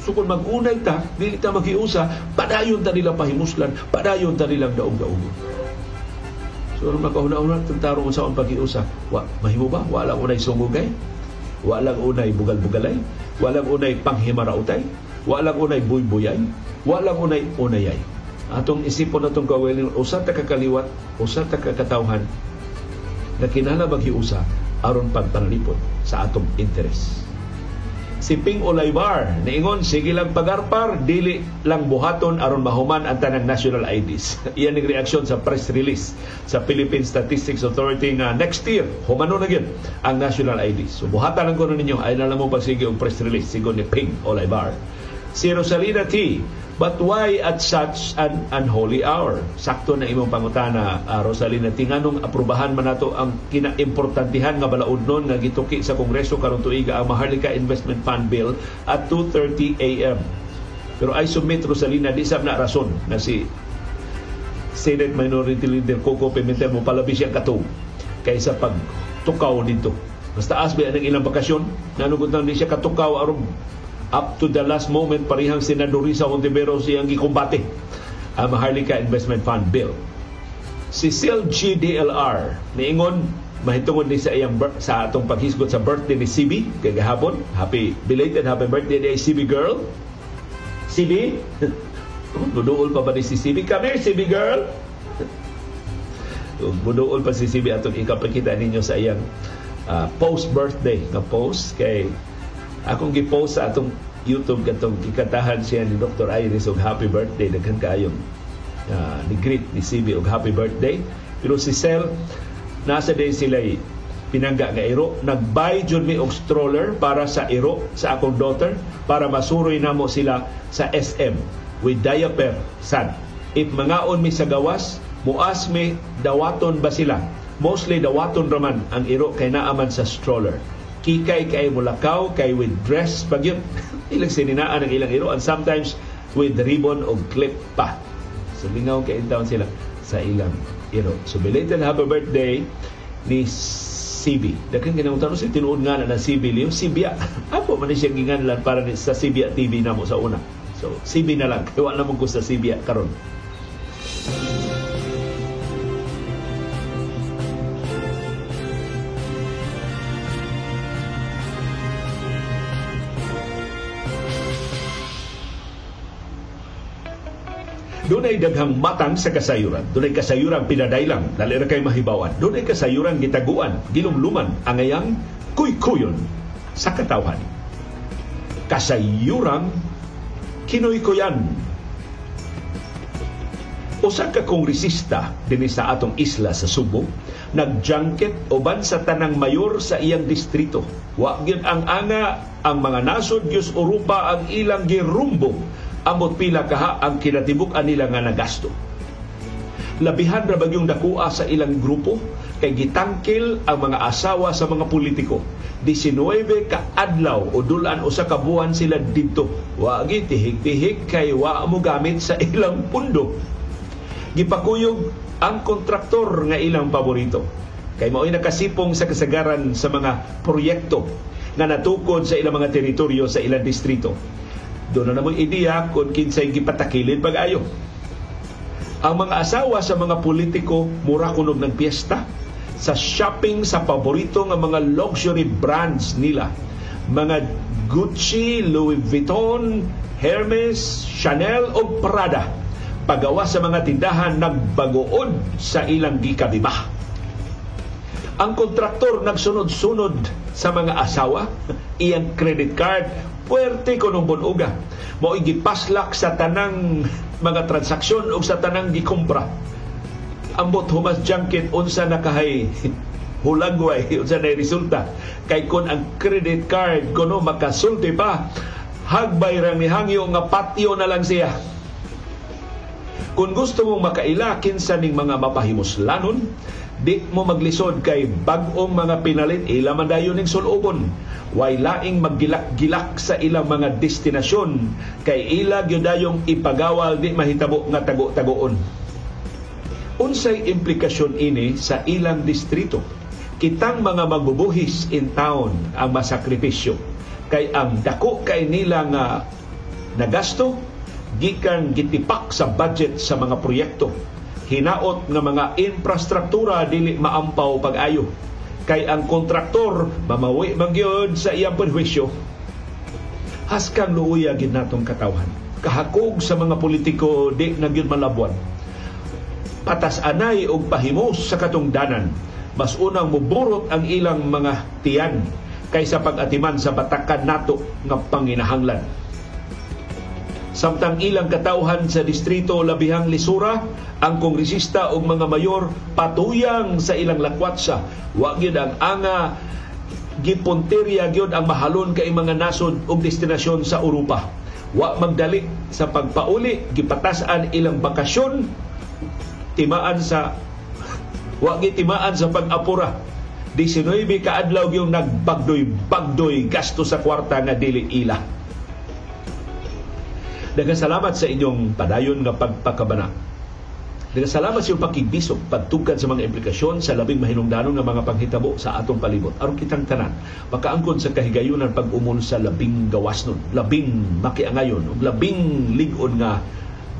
Speaker 1: So kung mag-unay ta, dili ta maghiusa, padayon ta nila pahimuslan, padayon ta nilang daog-daog. So ano makahuna-una, tagtarong sa ang paghiusa, wa, mahimo ba? Walang unay sungugay? Walang unay bugal-bugalay? Walang unay panghimarautay? Walang unay buy-buyay? Walang unay unayay? Atong isipon natong kawalin, usa ta kakaliwat, usa ta kakatawhan, na kinala maghiusa aron pagpanalipod sa atong interes. Si Ping Olaybar, niingon, sige lang pagarpar, dili lang buhaton aron mahuman ang tanang national IDs. [laughs] Iyan ang reaksyon sa press release sa Philippine Statistics Authority nga next year, humano na yun ang national IDs. So buhatan lang ko ninyo, ay na lang mo pagsige ang press release, sigon ni Ping Olaybar. Si Rosalina T. But why at such an unholy hour? Sakto na imong pangutana, uh, Rosalina, tinganong aprubahan man nato ang kinaimportantihan nga balaod nun nga gituki sa Kongreso karon tuiga ang Maharlika Investment Fund Bill at 2.30 a.m. Pero I submit, Rosalina, di sab na rason na si Senate Minority Leader Coco Pimentel mo palabi siya katong kaysa pag tukaw dito. Basta asbi ang ilang bakasyon, nanugot di siya katukaw aron up to the last moment parihang Senador Risa Ontiveros siyang gikumbate ang Maharlika Investment Fund Bill. Si Sil GDLR niingon mahitungod ni sa iyang sa atong paghisgot sa birthday ni CB kay gahapon. Happy belated happy birthday day CB girl. CB [laughs] Buduol pa ba ni si CB? Come here, CB girl! Buduol pa si CB atong ikapakita ninyo sa iyang uh, post-birthday na post kay akong gi-post sa atong YouTube katong gikatahan siya ni Dr. Iris og happy birthday. Daghan kaayong uh, ni greet ni CB og happy birthday. Pero si Sel nasa day sila pinangga nga iro. Nagbay jud mi og stroller para sa iro sa akong daughter para masuroy namo sila sa SM with diaper sad if mangaon mi sa gawas muas mi dawaton ba sila? Mostly dawaton raman ang iro kay naaman sa stroller kikay kay mulakaw kay with dress pagyud [laughs] ilang sininaan ang ilang iro and sometimes with ribbon o clip pa. So lingaw kay intaon sila sa ilang iro so belated happy birthday ni CB daghang kinautan si tinuod nga na ng CB Leo. Sibya ako [laughs] man siya ginganlan para sa Sibya TV namo sa una. So CB na lang. Kaya na mo ko sa Sibya karon Doon ay daghang matang sa kasayuran. Doon ay kasayuran pinadailang, dali ra kay mahibawan. Doon ay kasayuran gitaguan, gilumluman, angayang kuykuyon sa katawhan. Kasayuran kinuykuyan. Usa ka kongresista dinhi sa atong isla sa Subo nagjangkit uban sa tanang mayor sa iyang distrito. Wa gyud ang anga ang mga nasod Diyos Europa ang ilang girumbo amot pila kaha ang kinatibuk-an nila nga nagasto. Labihan ra bagyong dakua sa ilang grupo kay gitangkil ang mga asawa sa mga politiko. 19 ka adlaw o dulan usa ka buwan sila didto. Wa gi tihig-tihig kay wa mo gamit sa [laughs] ilang pundo. Gipakuyog ang kontraktor nga ilang paborito. Kay mao'y nakasipong sa kasagaran sa mga proyekto nga natukod sa ilang mga teritoryo sa ilang distrito. Doon na namang ideya kung kinsay gipatakilin pag-ayo. Ang mga asawa sa mga politiko mura kunog ng piyesta sa shopping sa paborito nga mga luxury brands nila. Mga Gucci, Louis Vuitton, Hermes, Chanel o Prada. Pagawa sa mga tindahan nagbagood sa ilang gikabibah. Ang kontraktor nagsunod-sunod sa mga asawa, [laughs] iyang credit card, puwerte ko nung bunuga. Mo gipaslak sa tanang mga transaksyon o sa tanang gikumpra. Ambot humas junket unsa nakahay [laughs] hulagway [laughs] unsa na resulta kay kun ang credit card kuno makasulti pa hagbay ra ni hangyo nga patio na lang siya kung gusto mong makaila kinsa ning mga mapahimuslanon di mo maglisod kay bag-ong mga pinalit ila man dayon ning sulubon. Way laing maggilak-gilak sa ilang mga destinasyon kay ila gyudayong ipagawal di mahitabo nga tago-tagoon. Unsay implikasyon ini sa ilang distrito? Kitang mga magbubuhis in town ang masakripisyo. Kay ang dako kay nila nga nagasto gikan gitipak sa budget sa mga proyekto hinaot nga mga infrastruktura dili maampaw pag-ayo. Kay ang kontraktor mamawi magyod sa iyang perwisyo haskang luuya gid natong katawhan. Kahakog sa mga politiko di na gyud malabwan. Patas anay og pahimos sa katungdanan. Mas unang muburot ang ilang mga tiyan kaysa pag-atiman sa batakan nato nga panginahanglan Samtang ilang katauhan sa distrito labihang lisura, ang kongresista ug mga mayor patuyang sa ilang lakwatsa. Wa gyud ang anga gipunterya gyud ang mahalon kay mga nasod ug destinasyon sa Europa. Wa magdali sa pagpauli, gipatasan ilang bakasyon timaan sa [laughs] wa timaan sa pag-apura 19 ka adlaw yung nagbagdoy-bagdoy gasto sa kwarta nga dili ila Daghang salamat sa inyong padayon nga pagpakabana. Daghang salamat sa iyong pakigbisog, pagtugkad sa mga implikasyon sa labing mahinungdanon nga mga panghitabo sa atong palibot. Aron kitang tanan, makaangkon sa kahigayunan pag-umon sa labing gawasnon, labing makiangayon, labing ligon nga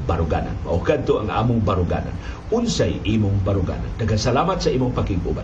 Speaker 1: baruganan. Mao kadto ang among baruganan. Unsay imong baruganan. Daghang salamat sa imong pakiguban.